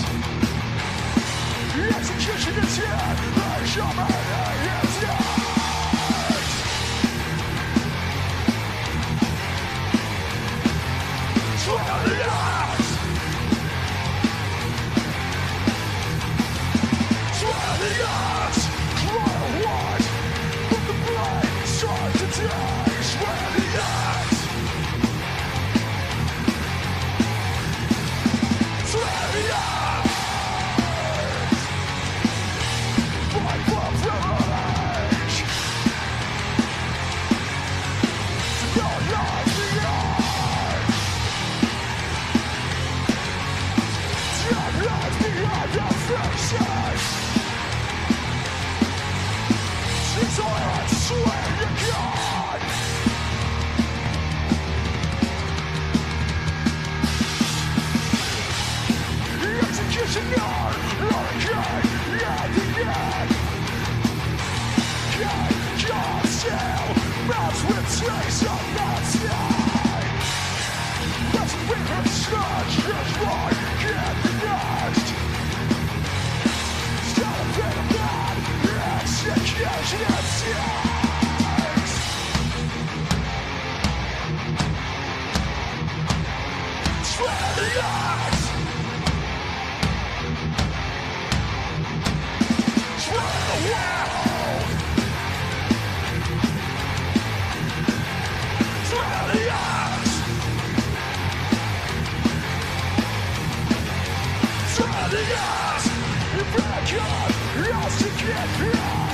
The execution is here The human is here Twilight Twilight Cry white But the blade starts to die Trivia! you Melts with trace of outside That's a river surge Just one get the next Still a bit of bad Execution inside Yes! True! Yeah! lost again. Yeah!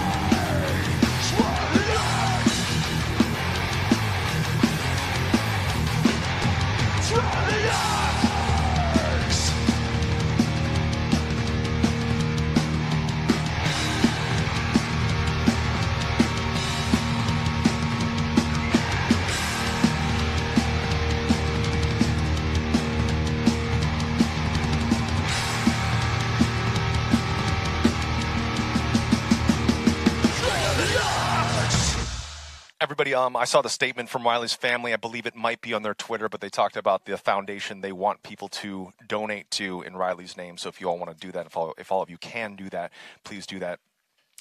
Everybody, um, I saw the statement from Wiley's family. I believe it might be on their Twitter, but they talked about the foundation they want people to donate to in Riley's name. So if you all want to do that, if all, if all of you can do that, please do that.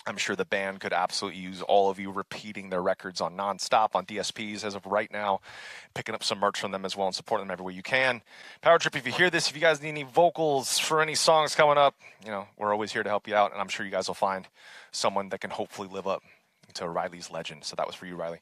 I'm sure the band could absolutely use all of you repeating their records on nonstop on DSPs as of right now, picking up some merch from them as well and supporting them every way you can. Power Trip, if you hear this, if you guys need any vocals for any songs coming up, you know, we're always here to help you out, and I'm sure you guys will find someone that can hopefully live up to Riley's legend. So that was for you, Riley.